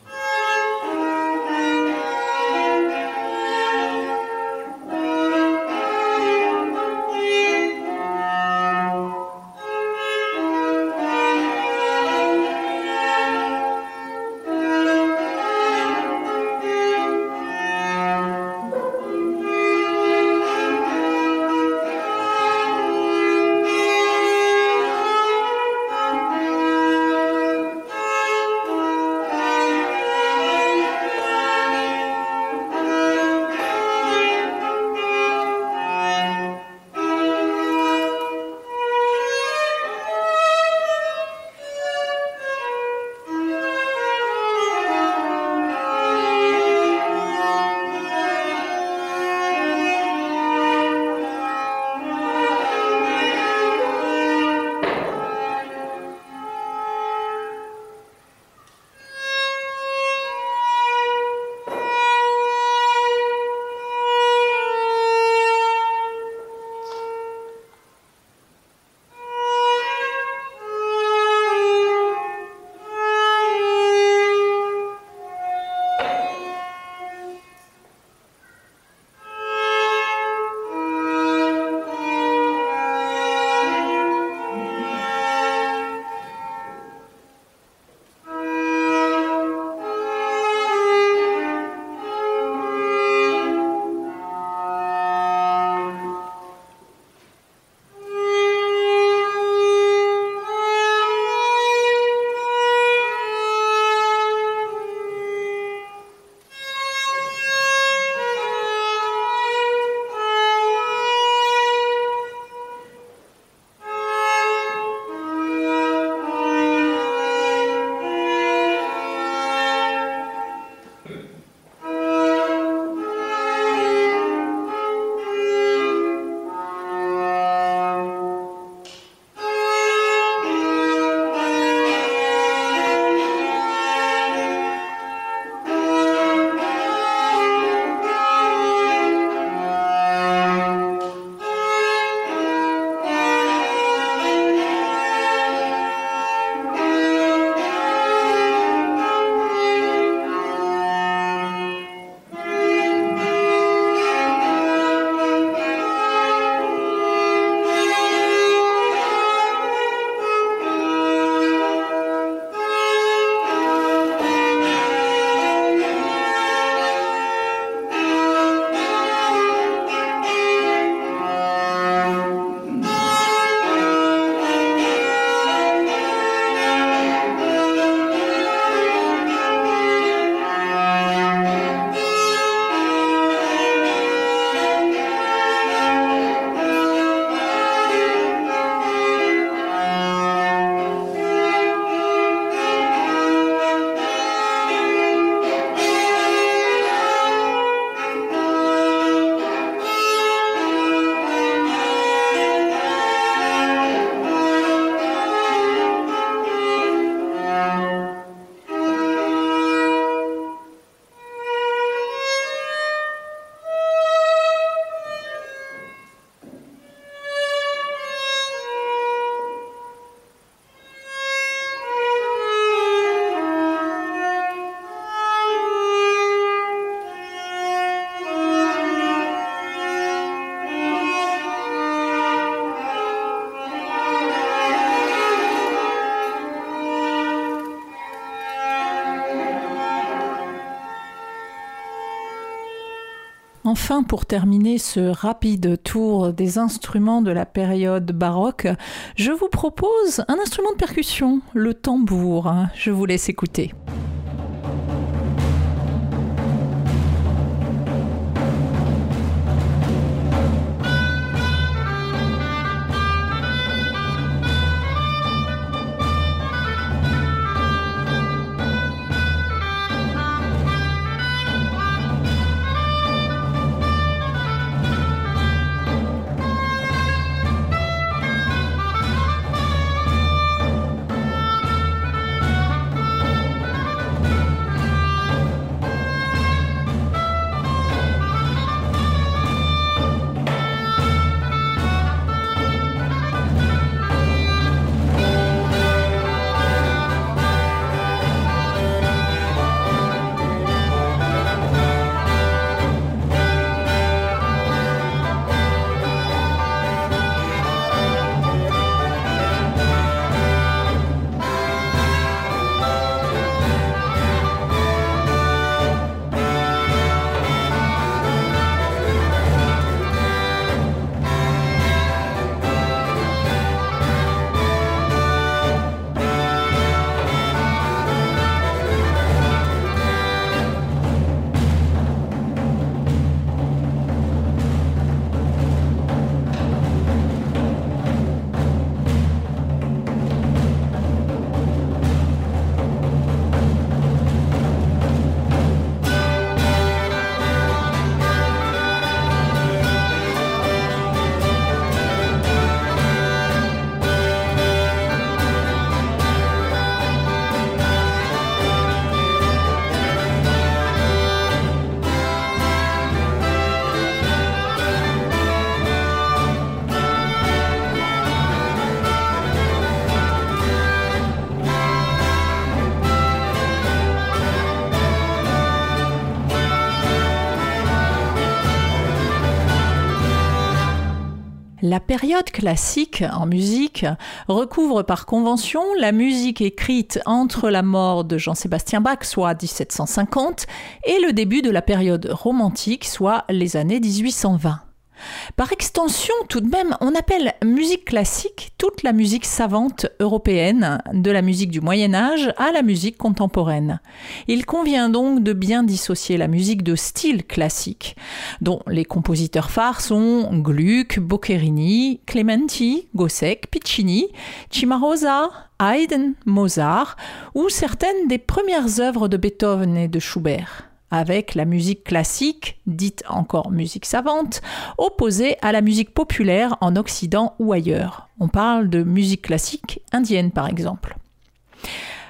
Enfin, pour terminer ce rapide tour des instruments de la période baroque, je vous propose un instrument de percussion, le tambour. Je vous laisse écouter. La période classique en musique recouvre par convention la musique écrite entre la mort de Jean-Sébastien Bach, soit 1750, et le début de la période romantique, soit les années 1820. Par extension, tout de même, on appelle musique classique toute la musique savante européenne, de la musique du Moyen Âge à la musique contemporaine. Il convient donc de bien dissocier la musique de style classique, dont les compositeurs phares sont Gluck, Boccherini, Clementi, Gossec, Piccini, Cimarosa, Haydn, Mozart, ou certaines des premières œuvres de Beethoven et de Schubert avec la musique classique, dite encore musique savante, opposée à la musique populaire en Occident ou ailleurs. On parle de musique classique indienne par exemple.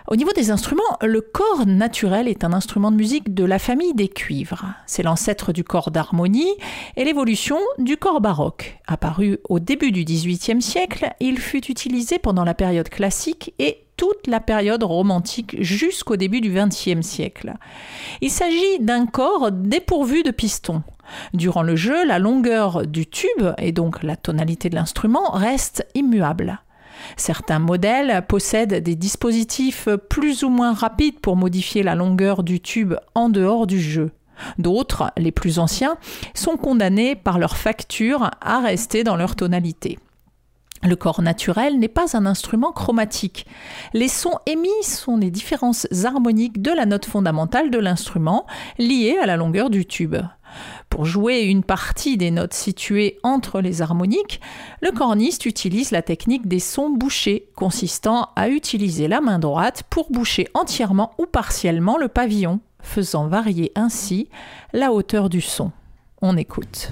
Au niveau des instruments, le corps naturel est un instrument de musique de la famille des cuivres. C'est l'ancêtre du corps d'harmonie et l'évolution du corps baroque. Apparu au début du XVIIIe siècle, il fut utilisé pendant la période classique et toute la période romantique jusqu'au début du XXe siècle. Il s'agit d'un corps dépourvu de piston. Durant le jeu, la longueur du tube, et donc la tonalité de l'instrument, reste immuable. Certains modèles possèdent des dispositifs plus ou moins rapides pour modifier la longueur du tube en dehors du jeu. D'autres, les plus anciens, sont condamnés par leur facture à rester dans leur tonalité. Le corps naturel n'est pas un instrument chromatique. Les sons émis sont les différences harmoniques de la note fondamentale de l'instrument liées à la longueur du tube. Pour jouer une partie des notes situées entre les harmoniques, le corniste utilise la technique des sons bouchés, consistant à utiliser la main droite pour boucher entièrement ou partiellement le pavillon, faisant varier ainsi la hauteur du son. On écoute.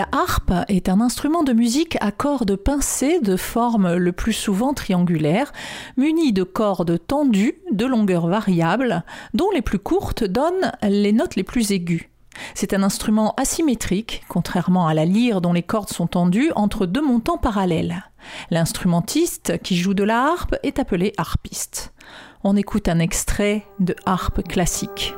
La harpe est un instrument de musique à cordes pincées de forme le plus souvent triangulaire, muni de cordes tendues de longueur variable, dont les plus courtes donnent les notes les plus aiguës. C'est un instrument asymétrique, contrairement à la lyre dont les cordes sont tendues entre deux montants parallèles. L'instrumentiste qui joue de la harpe est appelé harpiste. On écoute un extrait de harpe classique.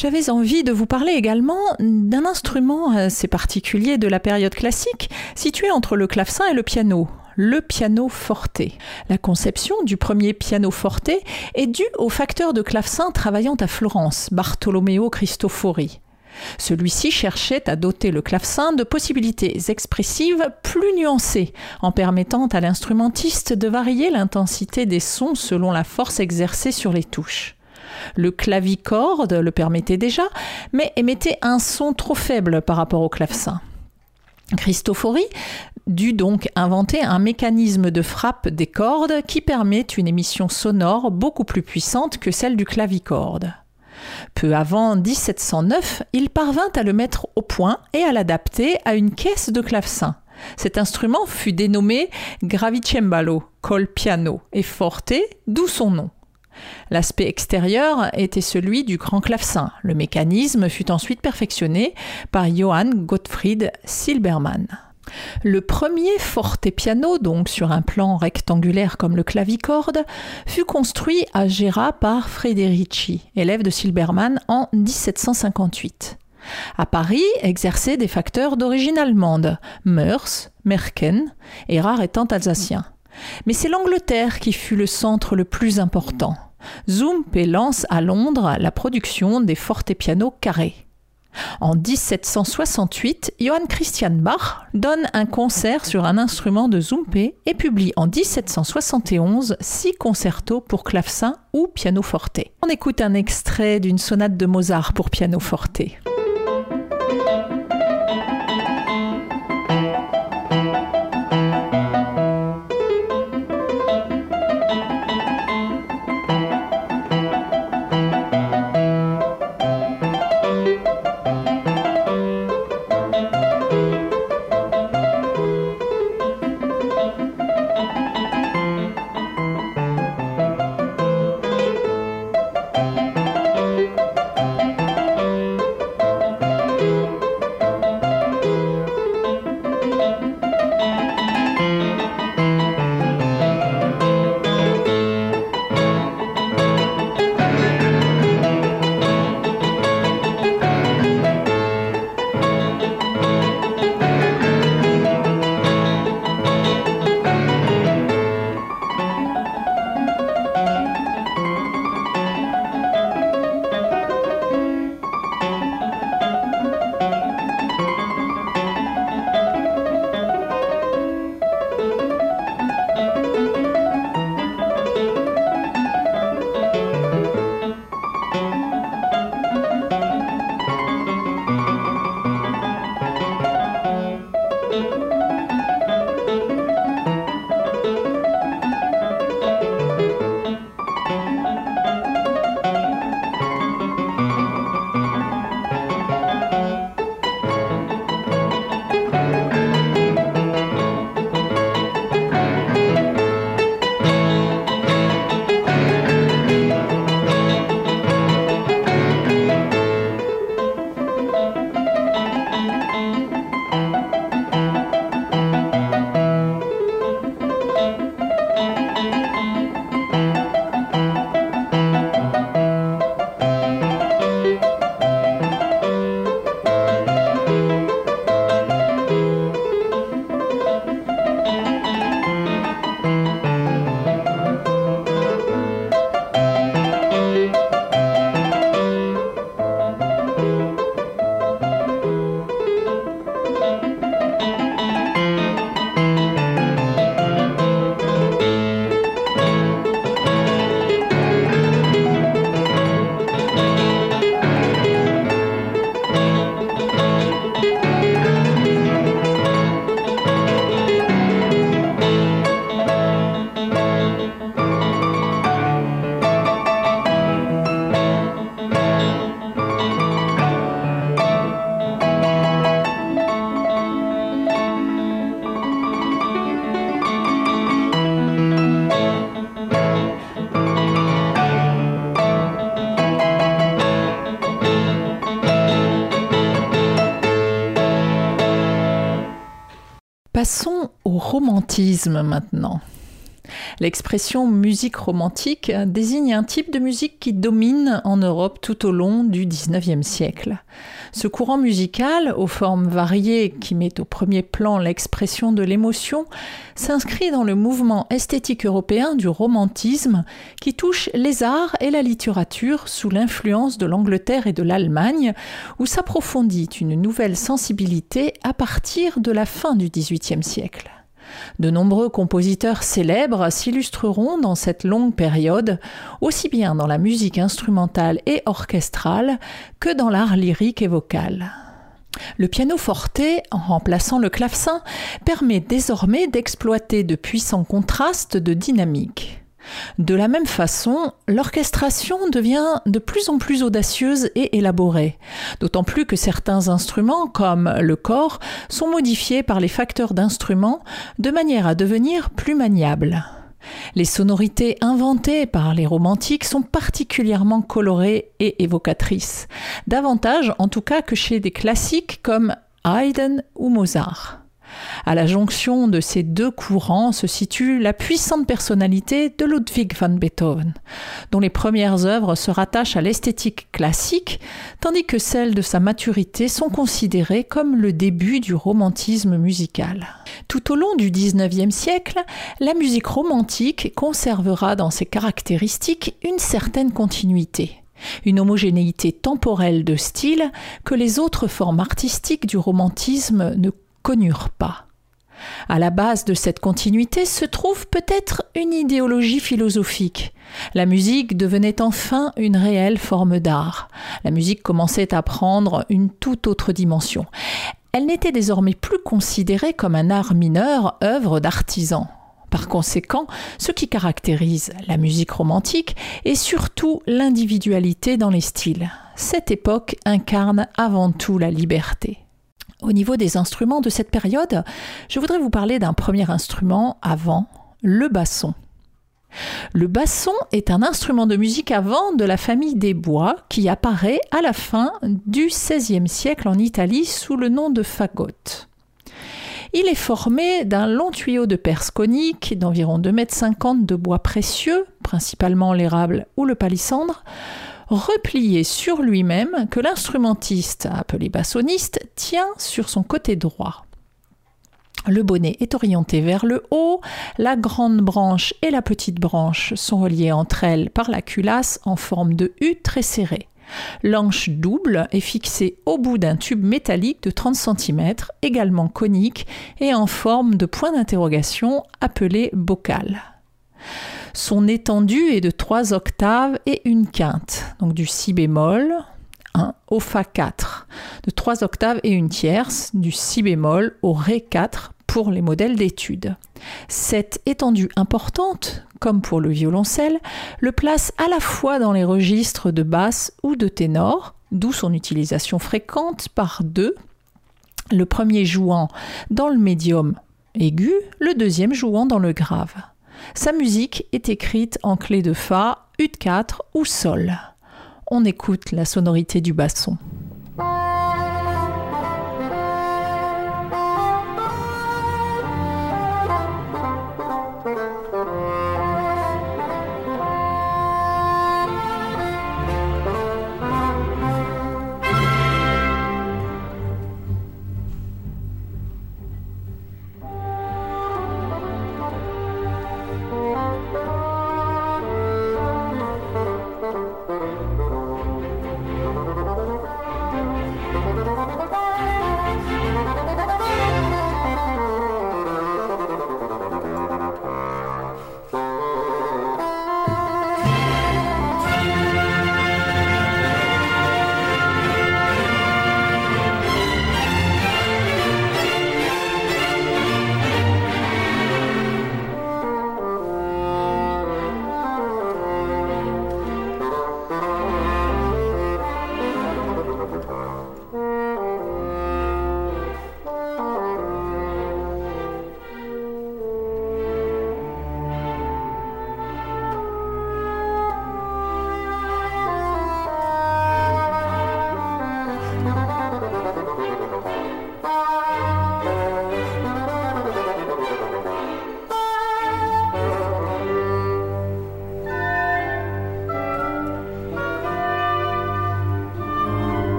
J'avais envie de vous parler également d'un instrument assez particulier de la période classique, situé entre le clavecin et le piano, le piano forte. La conception du premier piano forte est due au facteur de clavecin travaillant à Florence, Bartolomeo Cristofori. Celui-ci cherchait à doter le clavecin de possibilités expressives plus nuancées, en permettant à l'instrumentiste de varier l'intensité des sons selon la force exercée sur les touches. Le clavicorde le permettait déjà, mais émettait un son trop faible par rapport au clavecin. Cristofori dut donc inventer un mécanisme de frappe des cordes qui permet une émission sonore beaucoup plus puissante que celle du clavicorde. Peu avant 1709, il parvint à le mettre au point et à l'adapter à une caisse de clavecin. Cet instrument fut dénommé gravicembalo, col piano et forte, d'où son nom. L'aspect extérieur était celui du grand clavecin. Le mécanisme fut ensuite perfectionné par Johann Gottfried Silbermann. Le premier forte-piano, donc sur un plan rectangulaire comme le clavicorde, fut construit à Gera par Frederici, élève de Silbermann, en 1758. À Paris exerçaient des facteurs d'origine allemande, Meurs, Merken et rare étant alsacien. Mais c'est l'Angleterre qui fut le centre le plus important. Zumpe lance à Londres la production des forte-pianos carrés. En 1768, Johann Christian Bach donne un concert sur un instrument de Zumpe et publie en 1771 six concertos pour clavecin ou piano-forte. On écoute un extrait d'une sonate de Mozart pour piano-forte. Romantisme maintenant. L'expression musique romantique désigne un type de musique qui domine en Europe tout au long du XIXe siècle. Ce courant musical, aux formes variées qui met au premier plan l'expression de l'émotion, s'inscrit dans le mouvement esthétique européen du romantisme qui touche les arts et la littérature sous l'influence de l'Angleterre et de l'Allemagne, où s'approfondit une nouvelle sensibilité à partir de la fin du XVIIIe siècle. De nombreux compositeurs célèbres s'illustreront dans cette longue période, aussi bien dans la musique instrumentale et orchestrale que dans l'art lyrique et vocal. Le piano forte, en remplaçant le clavecin, permet désormais d'exploiter de puissants contrastes de dynamique. De la même façon, l'orchestration devient de plus en plus audacieuse et élaborée, d'autant plus que certains instruments, comme le corps, sont modifiés par les facteurs d'instruments de manière à devenir plus maniables. Les sonorités inventées par les romantiques sont particulièrement colorées et évocatrices, davantage en tout cas que chez des classiques comme Haydn ou Mozart. À la jonction de ces deux courants se situe la puissante personnalité de Ludwig van Beethoven, dont les premières œuvres se rattachent à l'esthétique classique, tandis que celles de sa maturité sont considérées comme le début du romantisme musical. Tout au long du XIXe siècle, la musique romantique conservera dans ses caractéristiques une certaine continuité une homogénéité temporelle de style que les autres formes artistiques du romantisme ne connurent pas. À la base de cette continuité se trouve peut-être une idéologie philosophique. La musique devenait enfin une réelle forme d'art. La musique commençait à prendre une toute autre dimension. Elle n'était désormais plus considérée comme un art mineur, œuvre d'artisan. Par conséquent, ce qui caractérise la musique romantique est surtout l'individualité dans les styles. Cette époque incarne avant tout la liberté. Au niveau des instruments de cette période, je voudrais vous parler d'un premier instrument avant, le basson. Le basson est un instrument de musique avant de la famille des bois qui apparaît à la fin du XVIe siècle en Italie sous le nom de fagotte. Il est formé d'un long tuyau de perce conique d'environ 2,50 m de bois précieux, principalement l'érable ou le palissandre, replié sur lui-même que l'instrumentiste, appelé bassoniste, tient sur son côté droit. Le bonnet est orienté vers le haut, la grande branche et la petite branche sont reliées entre elles par la culasse en forme de U très serrée. L'anche double est fixée au bout d'un tube métallique de 30 cm, également conique et en forme de point d'interrogation appelé bocal. Son étendue est de 3 octaves et une quinte, donc du si bémol 1 au fa 4, de 3 octaves et une tierce, du si bémol au ré 4 pour les modèles d'études. Cette étendue importante, comme pour le violoncelle, le place à la fois dans les registres de basse ou de ténor, d'où son utilisation fréquente par deux, le premier jouant dans le médium aigu, le deuxième jouant dans le grave. Sa musique est écrite en clé de Fa, Ut4 ou Sol. On écoute la sonorité du basson.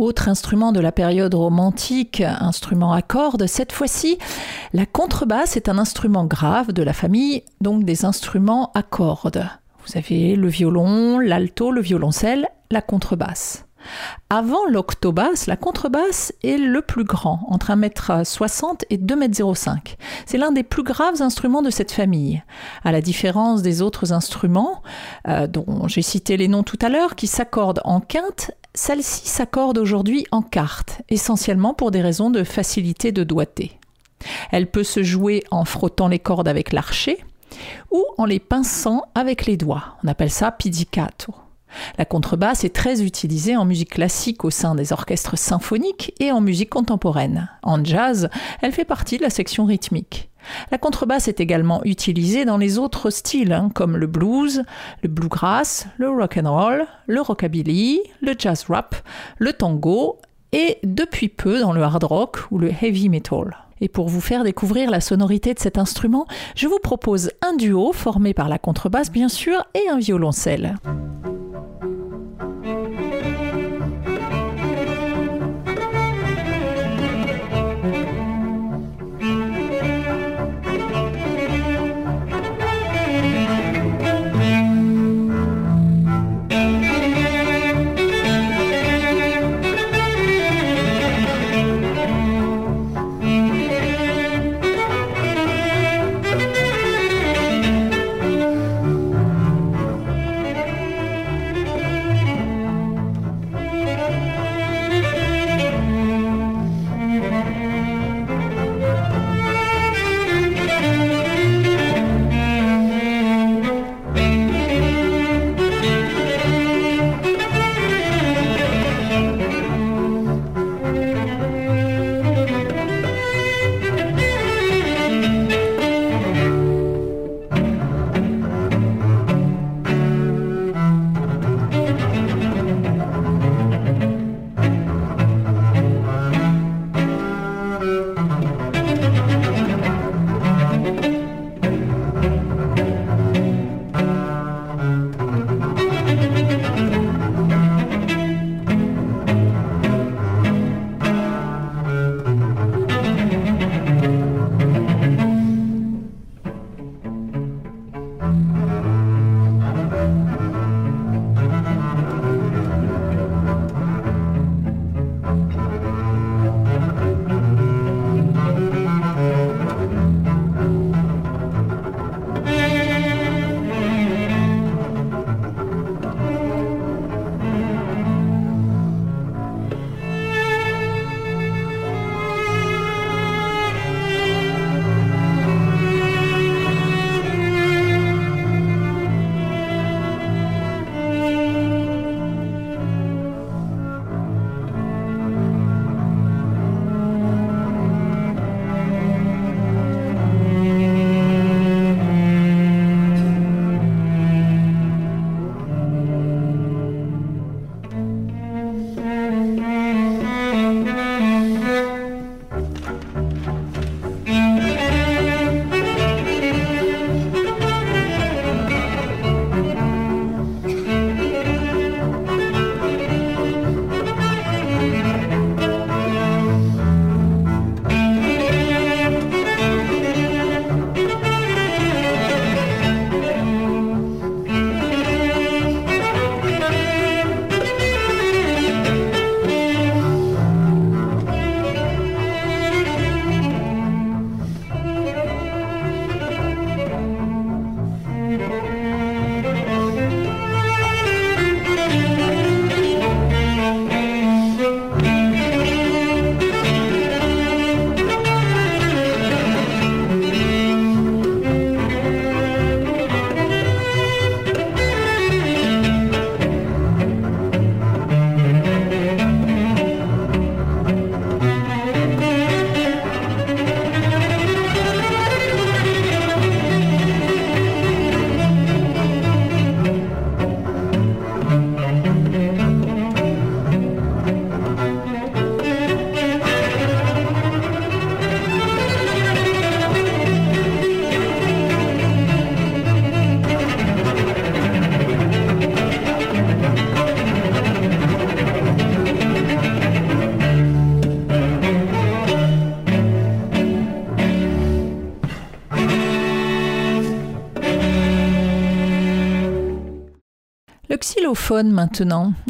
Autre instrument de la période romantique, instrument à cordes, cette fois-ci, la contrebasse est un instrument grave de la famille, donc des instruments à cordes. Vous avez le violon, l'alto, le violoncelle, la contrebasse. Avant l'octobasse, la contrebasse est le plus grand, entre 1m60 et 2m05. C'est l'un des plus graves instruments de cette famille. À la différence des autres instruments, euh, dont j'ai cité les noms tout à l'heure, qui s'accordent en quinte, celle-ci s'accorde aujourd'hui en quarte, essentiellement pour des raisons de facilité de doigté. Elle peut se jouer en frottant les cordes avec l'archet ou en les pinçant avec les doigts. On appelle ça pizzicato. La contrebasse est très utilisée en musique classique au sein des orchestres symphoniques et en musique contemporaine. En jazz, elle fait partie de la section rythmique. La contrebasse est également utilisée dans les autres styles, hein, comme le blues, le bluegrass, le rock and roll, le rockabilly, le jazz rap, le tango et depuis peu dans le hard rock ou le heavy metal. Et pour vous faire découvrir la sonorité de cet instrument, je vous propose un duo formé par la contrebasse bien sûr et un violoncelle.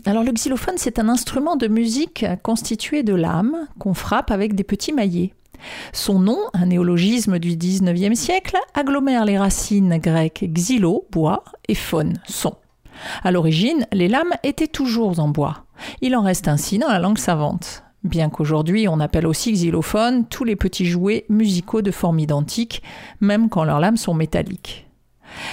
Alors le xylophone, c'est un instrument de musique constitué de lames qu'on frappe avec des petits maillets. Son nom, un néologisme du XIXe siècle, agglomère les racines grecques xylo, bois, et phone, son. À l'origine, les lames étaient toujours en bois. Il en reste ainsi dans la langue savante. Bien qu'aujourd'hui on appelle aussi xylophone tous les petits jouets musicaux de forme identique, même quand leurs lames sont métalliques.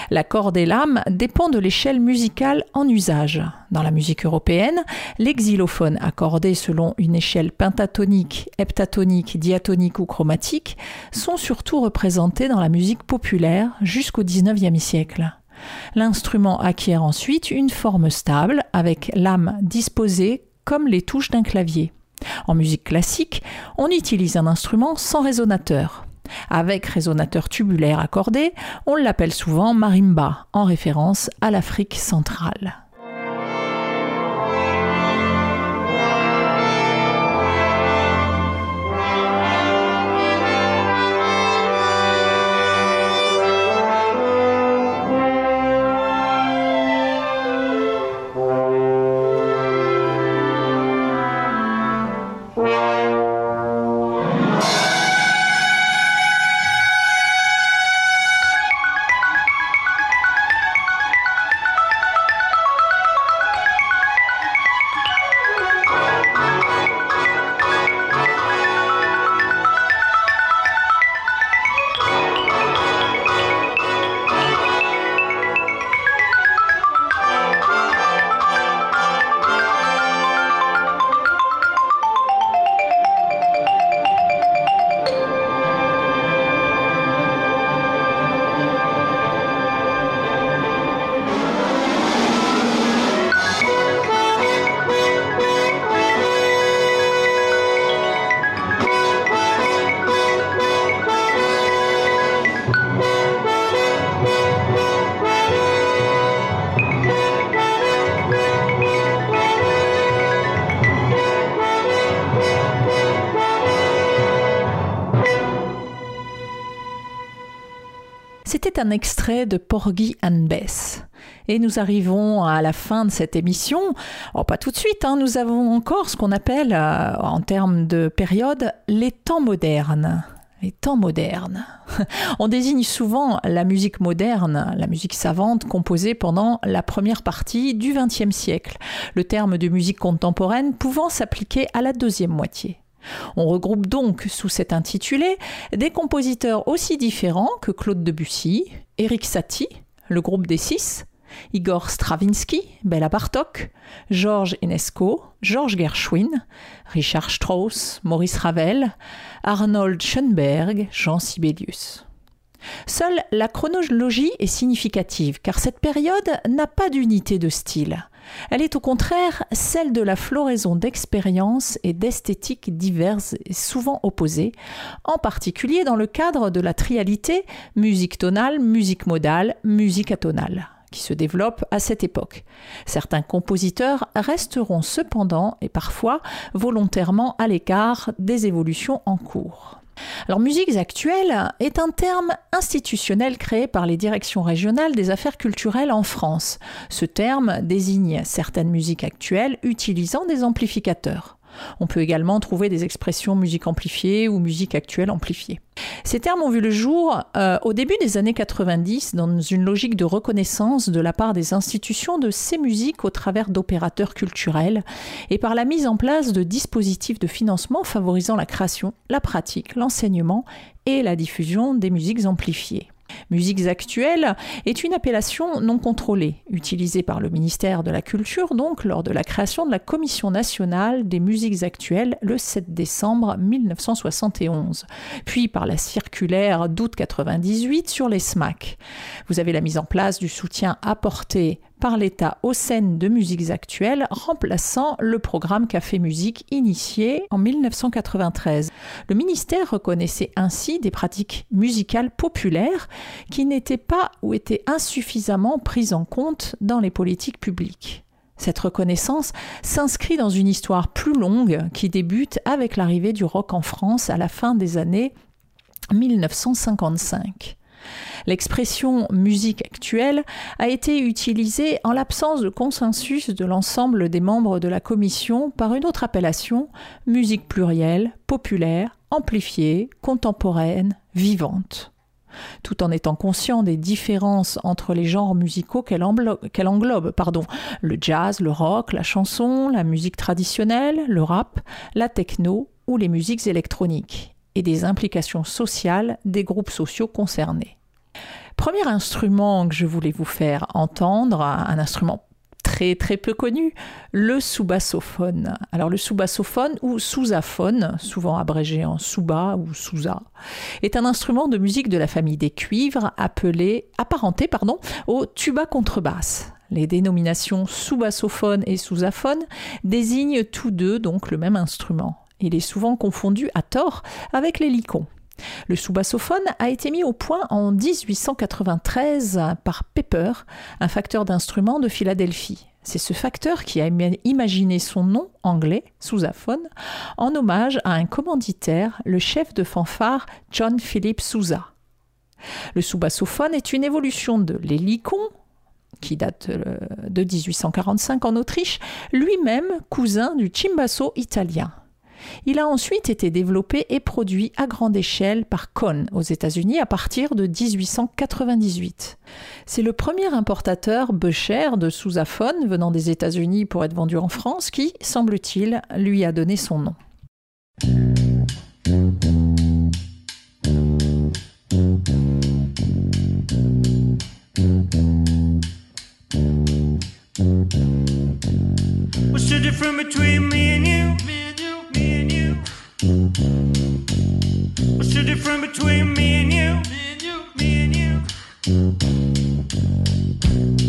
La corde et l'âme dépend de l'échelle musicale en usage. Dans la musique européenne, les xylophones accordés selon une échelle pentatonique, heptatonique, diatonique ou chromatique sont surtout représentés dans la musique populaire jusqu'au XIXe siècle. L'instrument acquiert ensuite une forme stable avec l'âme disposée comme les touches d'un clavier. En musique classique, on utilise un instrument sans résonateur. Avec résonateur tubulaire accordé, on l'appelle souvent marimba, en référence à l'Afrique centrale. Un extrait de Porgy and Bess. Et nous arrivons à la fin de cette émission. Oh, pas tout de suite, hein. nous avons encore ce qu'on appelle, euh, en termes de période, les temps modernes. Les temps modernes. On désigne souvent la musique moderne, la musique savante composée pendant la première partie du XXe siècle, le terme de musique contemporaine pouvant s'appliquer à la deuxième moitié. On regroupe donc sous cet intitulé des compositeurs aussi différents que Claude Debussy, Eric Satie, le groupe des six, Igor Stravinsky, Bela Bartok, Georges Enesco, Georges Gershwin, Richard Strauss, Maurice Ravel, Arnold Schoenberg, Jean Sibelius. Seule la chronologie est significative, car cette période n'a pas d'unité de style. Elle est au contraire celle de la floraison d'expériences et d'esthétiques diverses et souvent opposées, en particulier dans le cadre de la trialité musique tonale, musique modale, musique atonale qui se développe à cette époque. Certains compositeurs resteront cependant et parfois volontairement à l'écart des évolutions en cours. Alors musiques actuelles est un terme institutionnel créé par les directions régionales des affaires culturelles en France. Ce terme désigne certaines musiques actuelles utilisant des amplificateurs. On peut également trouver des expressions musique amplifiée ou musique actuelle amplifiée. Ces termes ont vu le jour euh, au début des années 90 dans une logique de reconnaissance de la part des institutions de ces musiques au travers d'opérateurs culturels et par la mise en place de dispositifs de financement favorisant la création, la pratique, l'enseignement et la diffusion des musiques amplifiées. Musiques actuelles est une appellation non contrôlée, utilisée par le ministère de la Culture donc lors de la création de la Commission nationale des musiques actuelles le 7 décembre 1971, puis par la circulaire d'août 98 sur les SMAC. Vous avez la mise en place du soutien apporté par l'État aux scènes de musiques actuelles, remplaçant le programme Café Musique initié en 1993. Le ministère reconnaissait ainsi des pratiques musicales populaires qui n'étaient pas ou étaient insuffisamment prises en compte dans les politiques publiques. Cette reconnaissance s'inscrit dans une histoire plus longue qui débute avec l'arrivée du rock en France à la fin des années 1955.
L'expression musique actuelle a été utilisée en l'absence de consensus de l'ensemble des membres de la commission par une autre appellation, musique plurielle, populaire, amplifiée, contemporaine, vivante tout en étant conscient des différences entre les genres musicaux qu'elle englobe, pardon, le jazz, le rock, la chanson, la musique traditionnelle, le rap, la techno ou les musiques électroniques, et des implications sociales des groupes sociaux concernés. Premier instrument que je voulais vous faire entendre, un instrument très très peu connu, le sous-bassophone. Alors le sous-bassophone ou sousaphone, souvent abrégé en souba ou sousa, est un instrument de musique de la famille des cuivres appelé, apparenté pardon, au tuba contrebasse. Les dénominations sous-bassophone et sousaphone désignent tous deux donc le même instrument. Il est souvent confondu à tort avec les licons. Le sous-bassophone a été mis au point en 1893 par Pepper, un facteur d'instruments de Philadelphie. C'est ce facteur qui a imaginé son nom anglais, sousaphone, en hommage à un commanditaire, le chef de fanfare John Philip Sousa. Le sous-bassophone est une évolution de l'hélicon, qui date euh, de 1845 en Autriche, lui-même cousin du cimbasso italien. Il a ensuite été développé et produit à grande échelle par Kohn aux États-Unis à partir de 1898. C'est le premier importateur Becher de sousaphone venant des États-Unis pour être vendu en France qui, semble-t-il, lui a donné son nom. me and you. What's the difference between me and you? Me and you, me and you.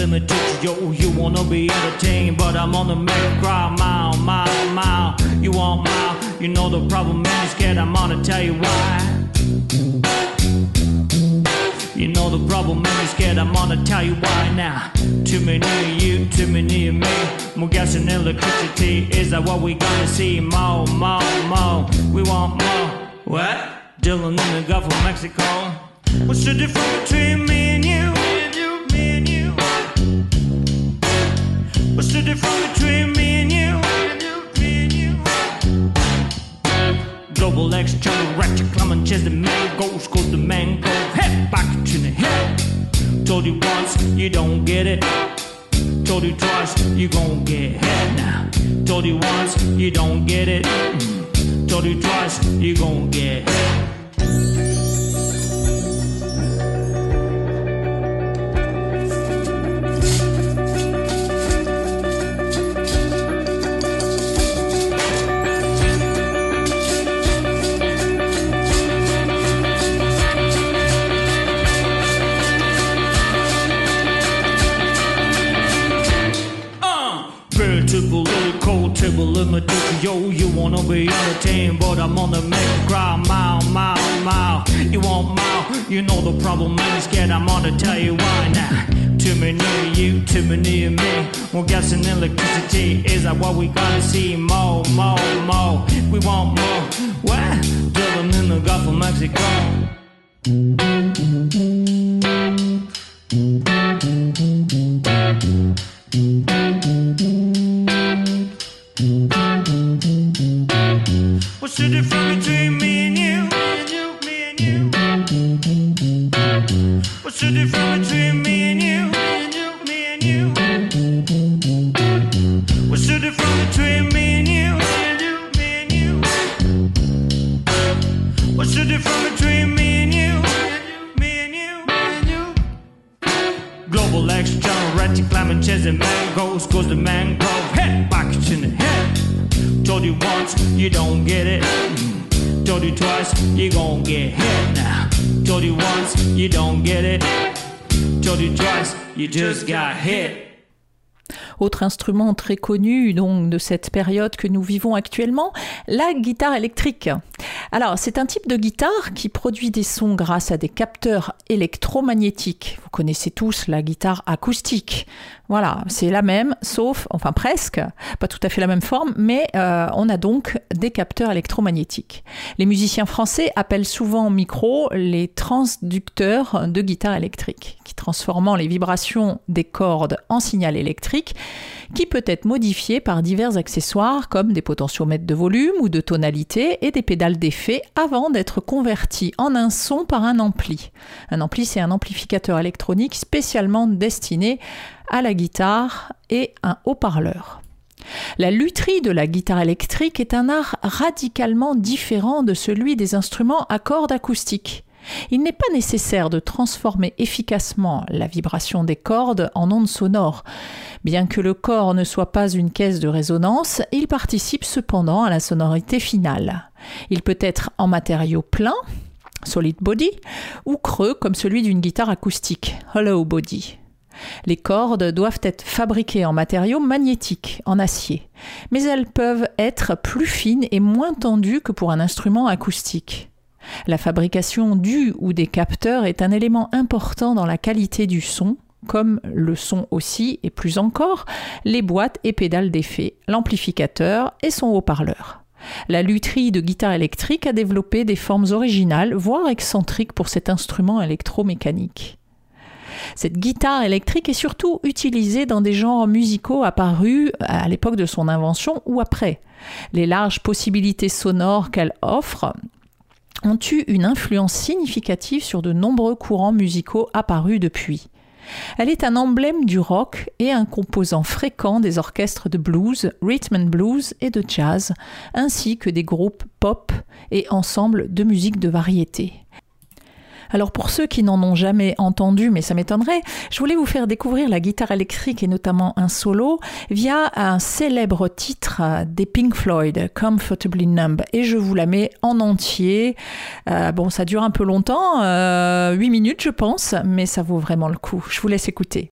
limited to yo. You wanna be entertained, but I'm on the merry Cry, Mile, mile, mile. You want mile? You know the problem, man. you scared. I'm gonna tell you why. You know the problem, man. you scared. I'm gonna tell you why now. Too many of you, too many of me. More gas and electricity. Is that what we gonna see? More, more, more. We want more. What? Dylan in the Gulf of Mexico.
What's the
difference between me and you? What's the difference between me and you? Double X, jungle ratchet, climbing chest, the mango, to the mango, head back to the head. Told you once, you don't get it. Told you twice, you gon' get head now. Told you once, you don't get it. Mm. Told you twice, you gon' get head. will to yo, you wanna be entertained, but I'm on the make you cry, mile, mile, mile. You want mile, you know the problem, man, is scared. I'm on to tell you why now. Too many you, too many of me. More gas and electricity is that what we gotta see? More, more, more. We want more. What? them in the Gulf of Mexico.
Très connu donc de cette période que nous vivons actuellement, la guitare électrique. Alors, c'est un type de guitare qui produit des sons grâce à des capteurs électromagnétiques. Vous connaissez tous la guitare acoustique. Voilà, c'est la même, sauf, enfin presque, pas tout à fait la même forme, mais euh, on a donc des capteurs électromagnétiques. Les musiciens français appellent souvent micro les transducteurs de guitare électrique, qui transformant les vibrations des cordes en signal électrique, qui peut être modifié par divers accessoires comme des potentiomètres de volume ou de tonalité et des pédales d'effet avant d'être converti en un son par un ampli. Un ampli, c'est un amplificateur électronique spécialement destiné à la guitare et un haut-parleur. La lutherie de la guitare électrique est un art radicalement différent de celui des instruments à cordes acoustiques. Il n'est pas nécessaire de transformer efficacement la vibration des cordes en ondes sonores. Bien que le corps ne soit pas une caisse de résonance, il participe cependant à la sonorité finale. Il peut être en matériau plein, solid body, ou creux comme celui d'une guitare acoustique, hollow body. Les cordes doivent être fabriquées en matériaux magnétiques, en acier, mais elles peuvent être plus fines et moins tendues que pour un instrument acoustique. La fabrication du ou des capteurs est un élément important dans la qualité du son, comme le son aussi et plus encore, les boîtes et pédales d'effet, l'amplificateur et son haut-parleur. La lutherie de guitare électrique a développé des formes originales, voire excentriques pour cet instrument électromécanique. Cette guitare électrique est surtout utilisée dans des genres musicaux apparus à l'époque de son invention ou après. Les larges possibilités sonores qu'elle offre ont eu une influence significative sur de nombreux courants musicaux apparus depuis. Elle est un emblème du rock et un composant fréquent des orchestres de blues, rhythm and blues et de jazz, ainsi que des groupes pop et ensembles de musique de variété. Alors pour ceux qui n'en ont jamais entendu, mais ça m'étonnerait, je voulais vous faire découvrir la guitare électrique et notamment un solo via un célèbre titre des Pink Floyd, Comfortably Numb. Et je vous la mets en entier. Euh, bon, ça dure un peu longtemps, euh, 8 minutes je pense, mais ça vaut vraiment le coup. Je vous laisse écouter.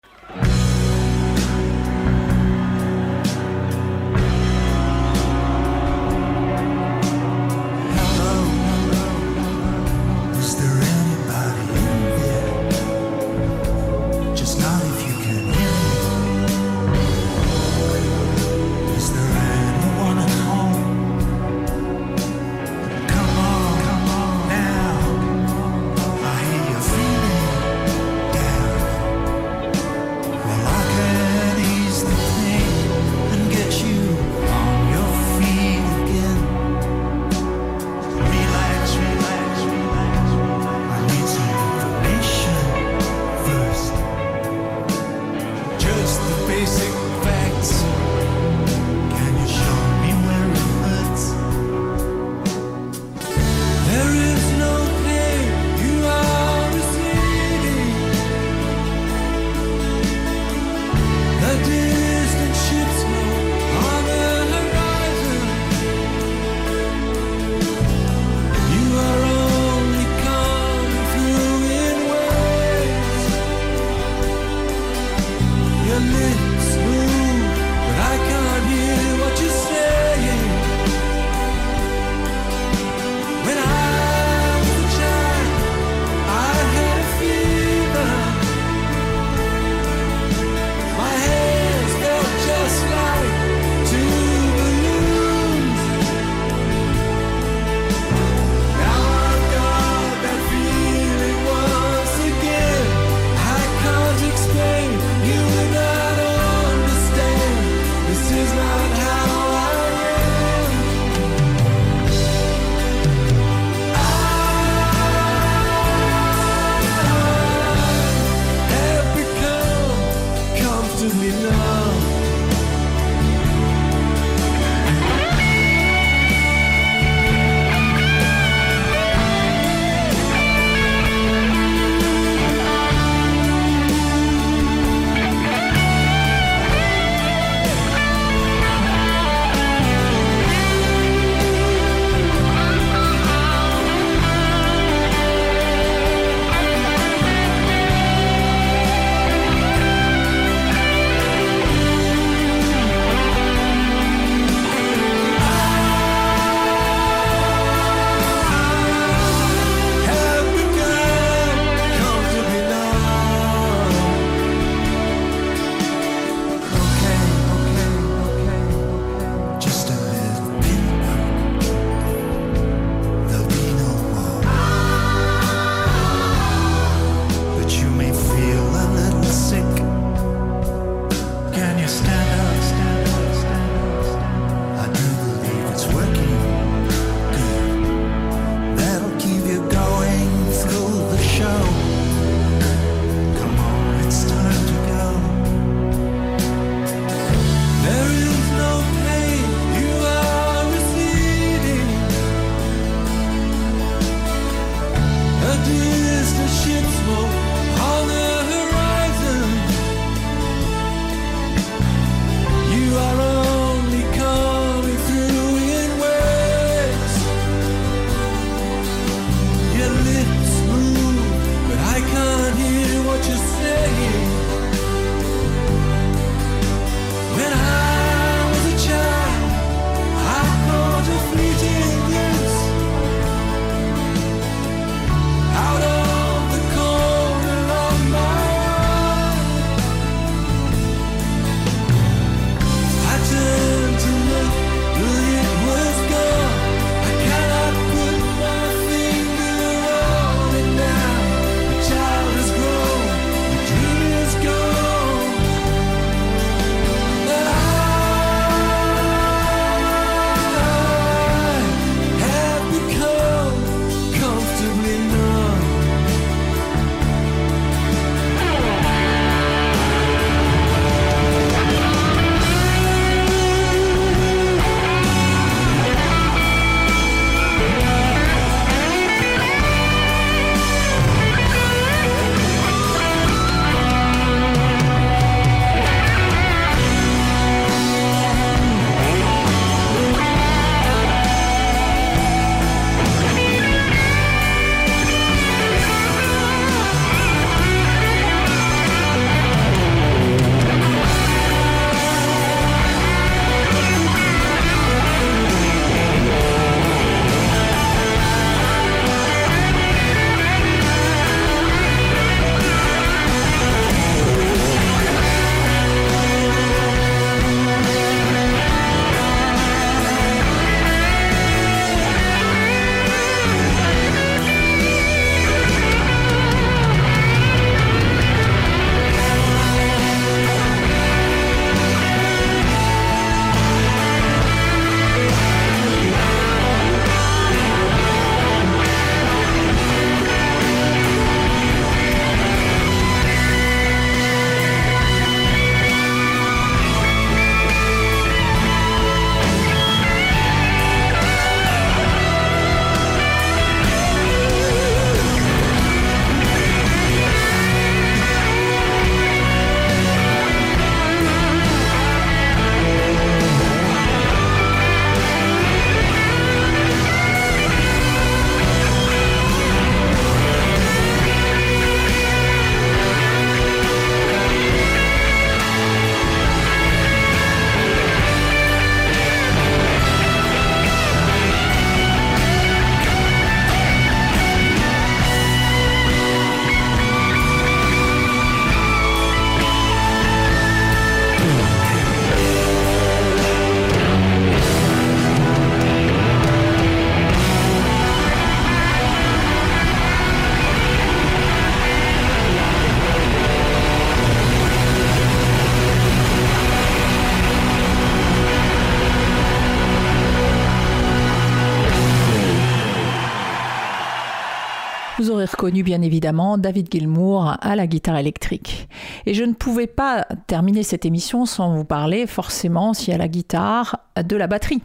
Bien évidemment David Gilmour à la guitare électrique. Et je ne pouvais pas terminer cette émission sans vous parler forcément, si à la guitare, de la batterie.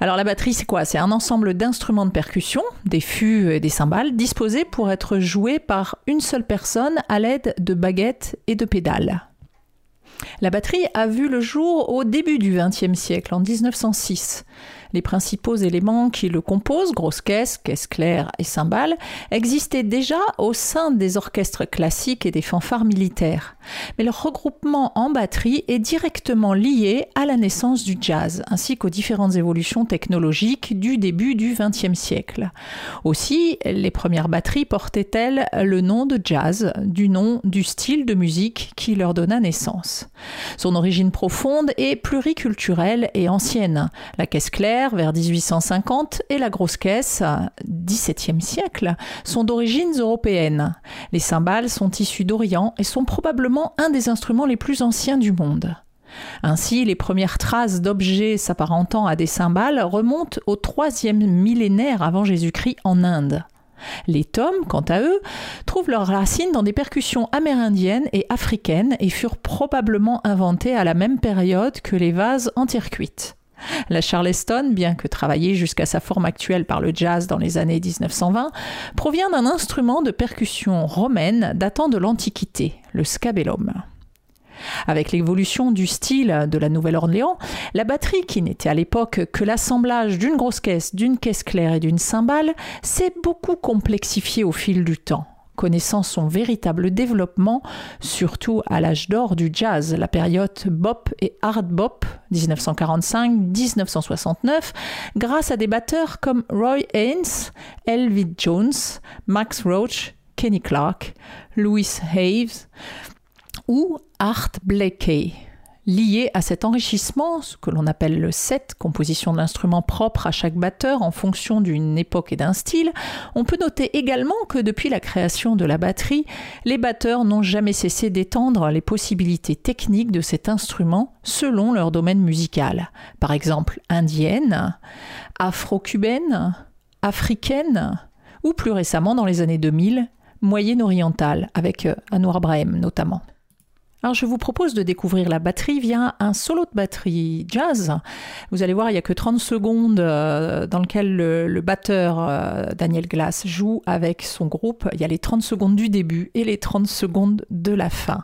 Alors la batterie, c'est quoi? C'est un ensemble d'instruments de percussion, des fûts et des cymbales, disposés pour être joués par une seule personne à l'aide de baguettes et de pédales. La batterie a vu le jour au début du XXe siècle, en 1906. Les principaux éléments qui le composent, grosse caisse, caisse claire et cymbales, existaient déjà au sein des orchestres classiques et des fanfares militaires. Mais leur regroupement en batterie est directement lié à la naissance du jazz, ainsi qu'aux différentes évolutions technologiques du début du XXe siècle. Aussi, les premières batteries portaient-elles le nom de jazz, du nom du style de musique qui leur donna naissance. Son origine profonde est pluriculturelle et ancienne. La caisse claire vers 1850 et la grosse caisse, XVIIe siècle, sont d'origines européennes. Les cymbales sont issues d'Orient et sont probablement un des instruments les plus anciens du monde. Ainsi, les premières traces d'objets s'apparentant à des cymbales remontent au troisième millénaire avant Jésus-Christ en Inde. Les tomes, quant à eux, trouvent leurs racines dans des percussions amérindiennes et africaines et furent probablement inventés à la même période que les vases en terre cuite. La charleston, bien que travaillée jusqu'à sa forme actuelle par le jazz dans les années 1920, provient d'un instrument de percussion romaine datant de l'Antiquité, le scabellum. Avec l'évolution du style de la Nouvelle-Orléans, la batterie, qui n'était à l'époque que l'assemblage d'une grosse caisse, d'une caisse claire et d'une cymbale, s'est beaucoup complexifiée au fil du temps connaissant son véritable développement, surtout à l'âge d'or du jazz, la période bop et hard bop 1945-1969, grâce à des batteurs comme Roy Haynes, Elvin Jones, Max Roach, Kenny Clark, Louis Haves ou Art Blakey. Lié à cet enrichissement, ce que l'on appelle le set, composition d'instruments propres à chaque batteur en fonction d'une époque et d'un style, on peut noter également que depuis la création de la batterie, les batteurs n'ont jamais cessé d'étendre les possibilités techniques de cet instrument selon leur domaine musical. Par exemple, indienne, afro-cubaine, africaine, ou plus récemment dans les années 2000, moyenne-orientale, avec Anwar Brahim notamment. Alors je vous propose de découvrir la batterie via un solo de batterie jazz. Vous allez voir, il n'y a que 30 secondes euh, dans lequel le, batteur euh, Daniel Glass joue avec son groupe. Il y a les 30 secondes du début et les 30 secondes de la fin.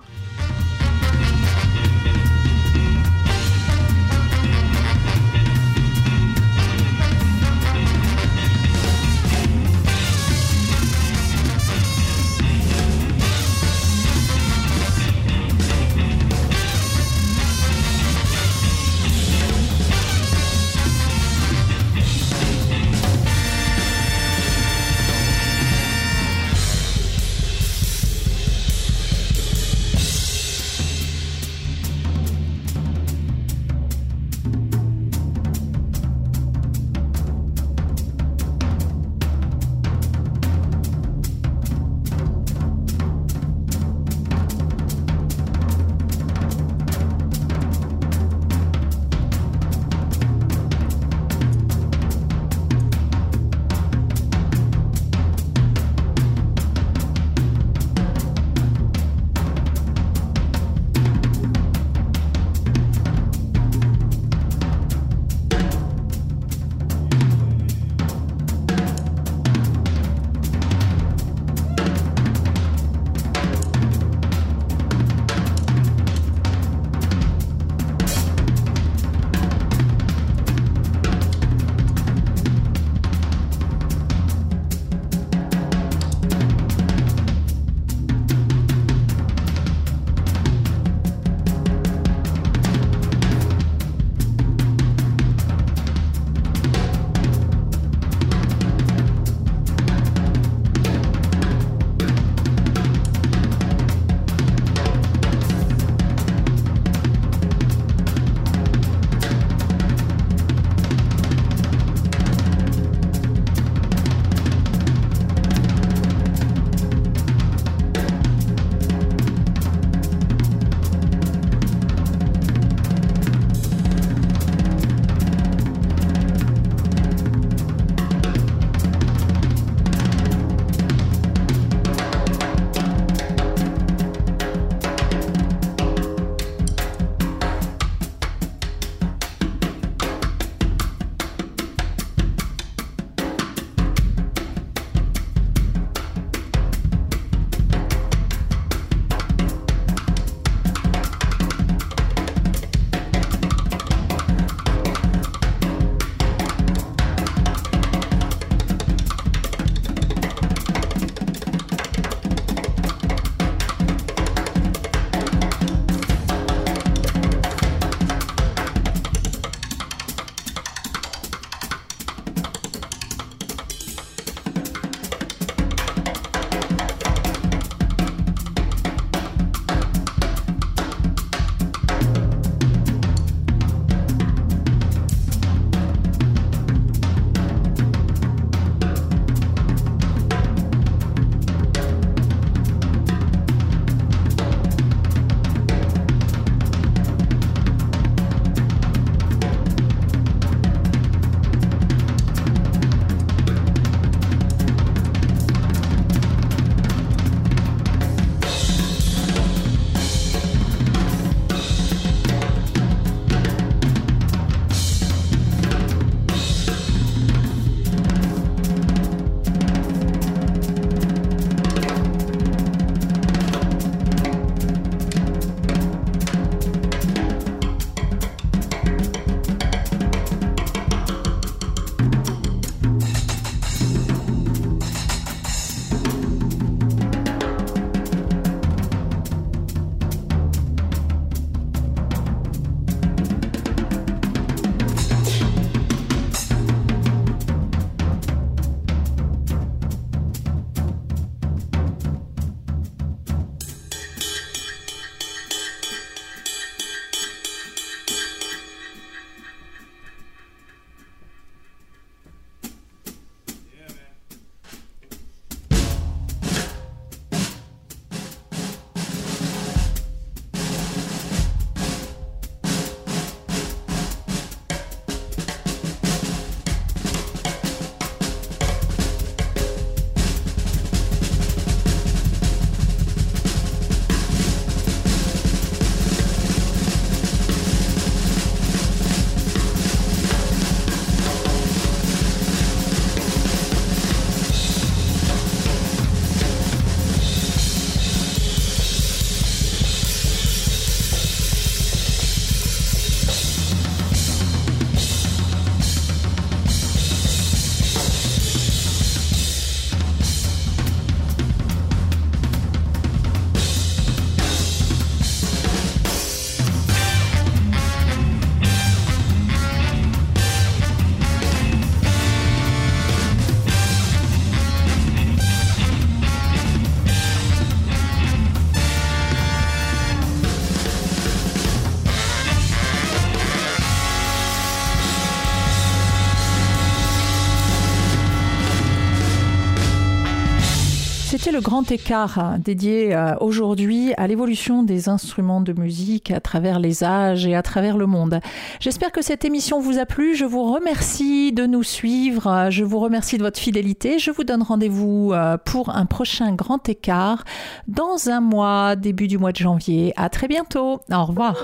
C'était le grand écart hein, dédié euh, aujourd'hui à l'évolution des instruments de musique à travers les âges et à travers le monde. J'espère que cette émission vous a plu. Je vous remercie de nous suivre. Je vous remercie de votre fidélité. Je vous donne rendez-vous euh, pour un prochain grand écart dans un mois, début du mois de janvier. À très bientôt. Au revoir.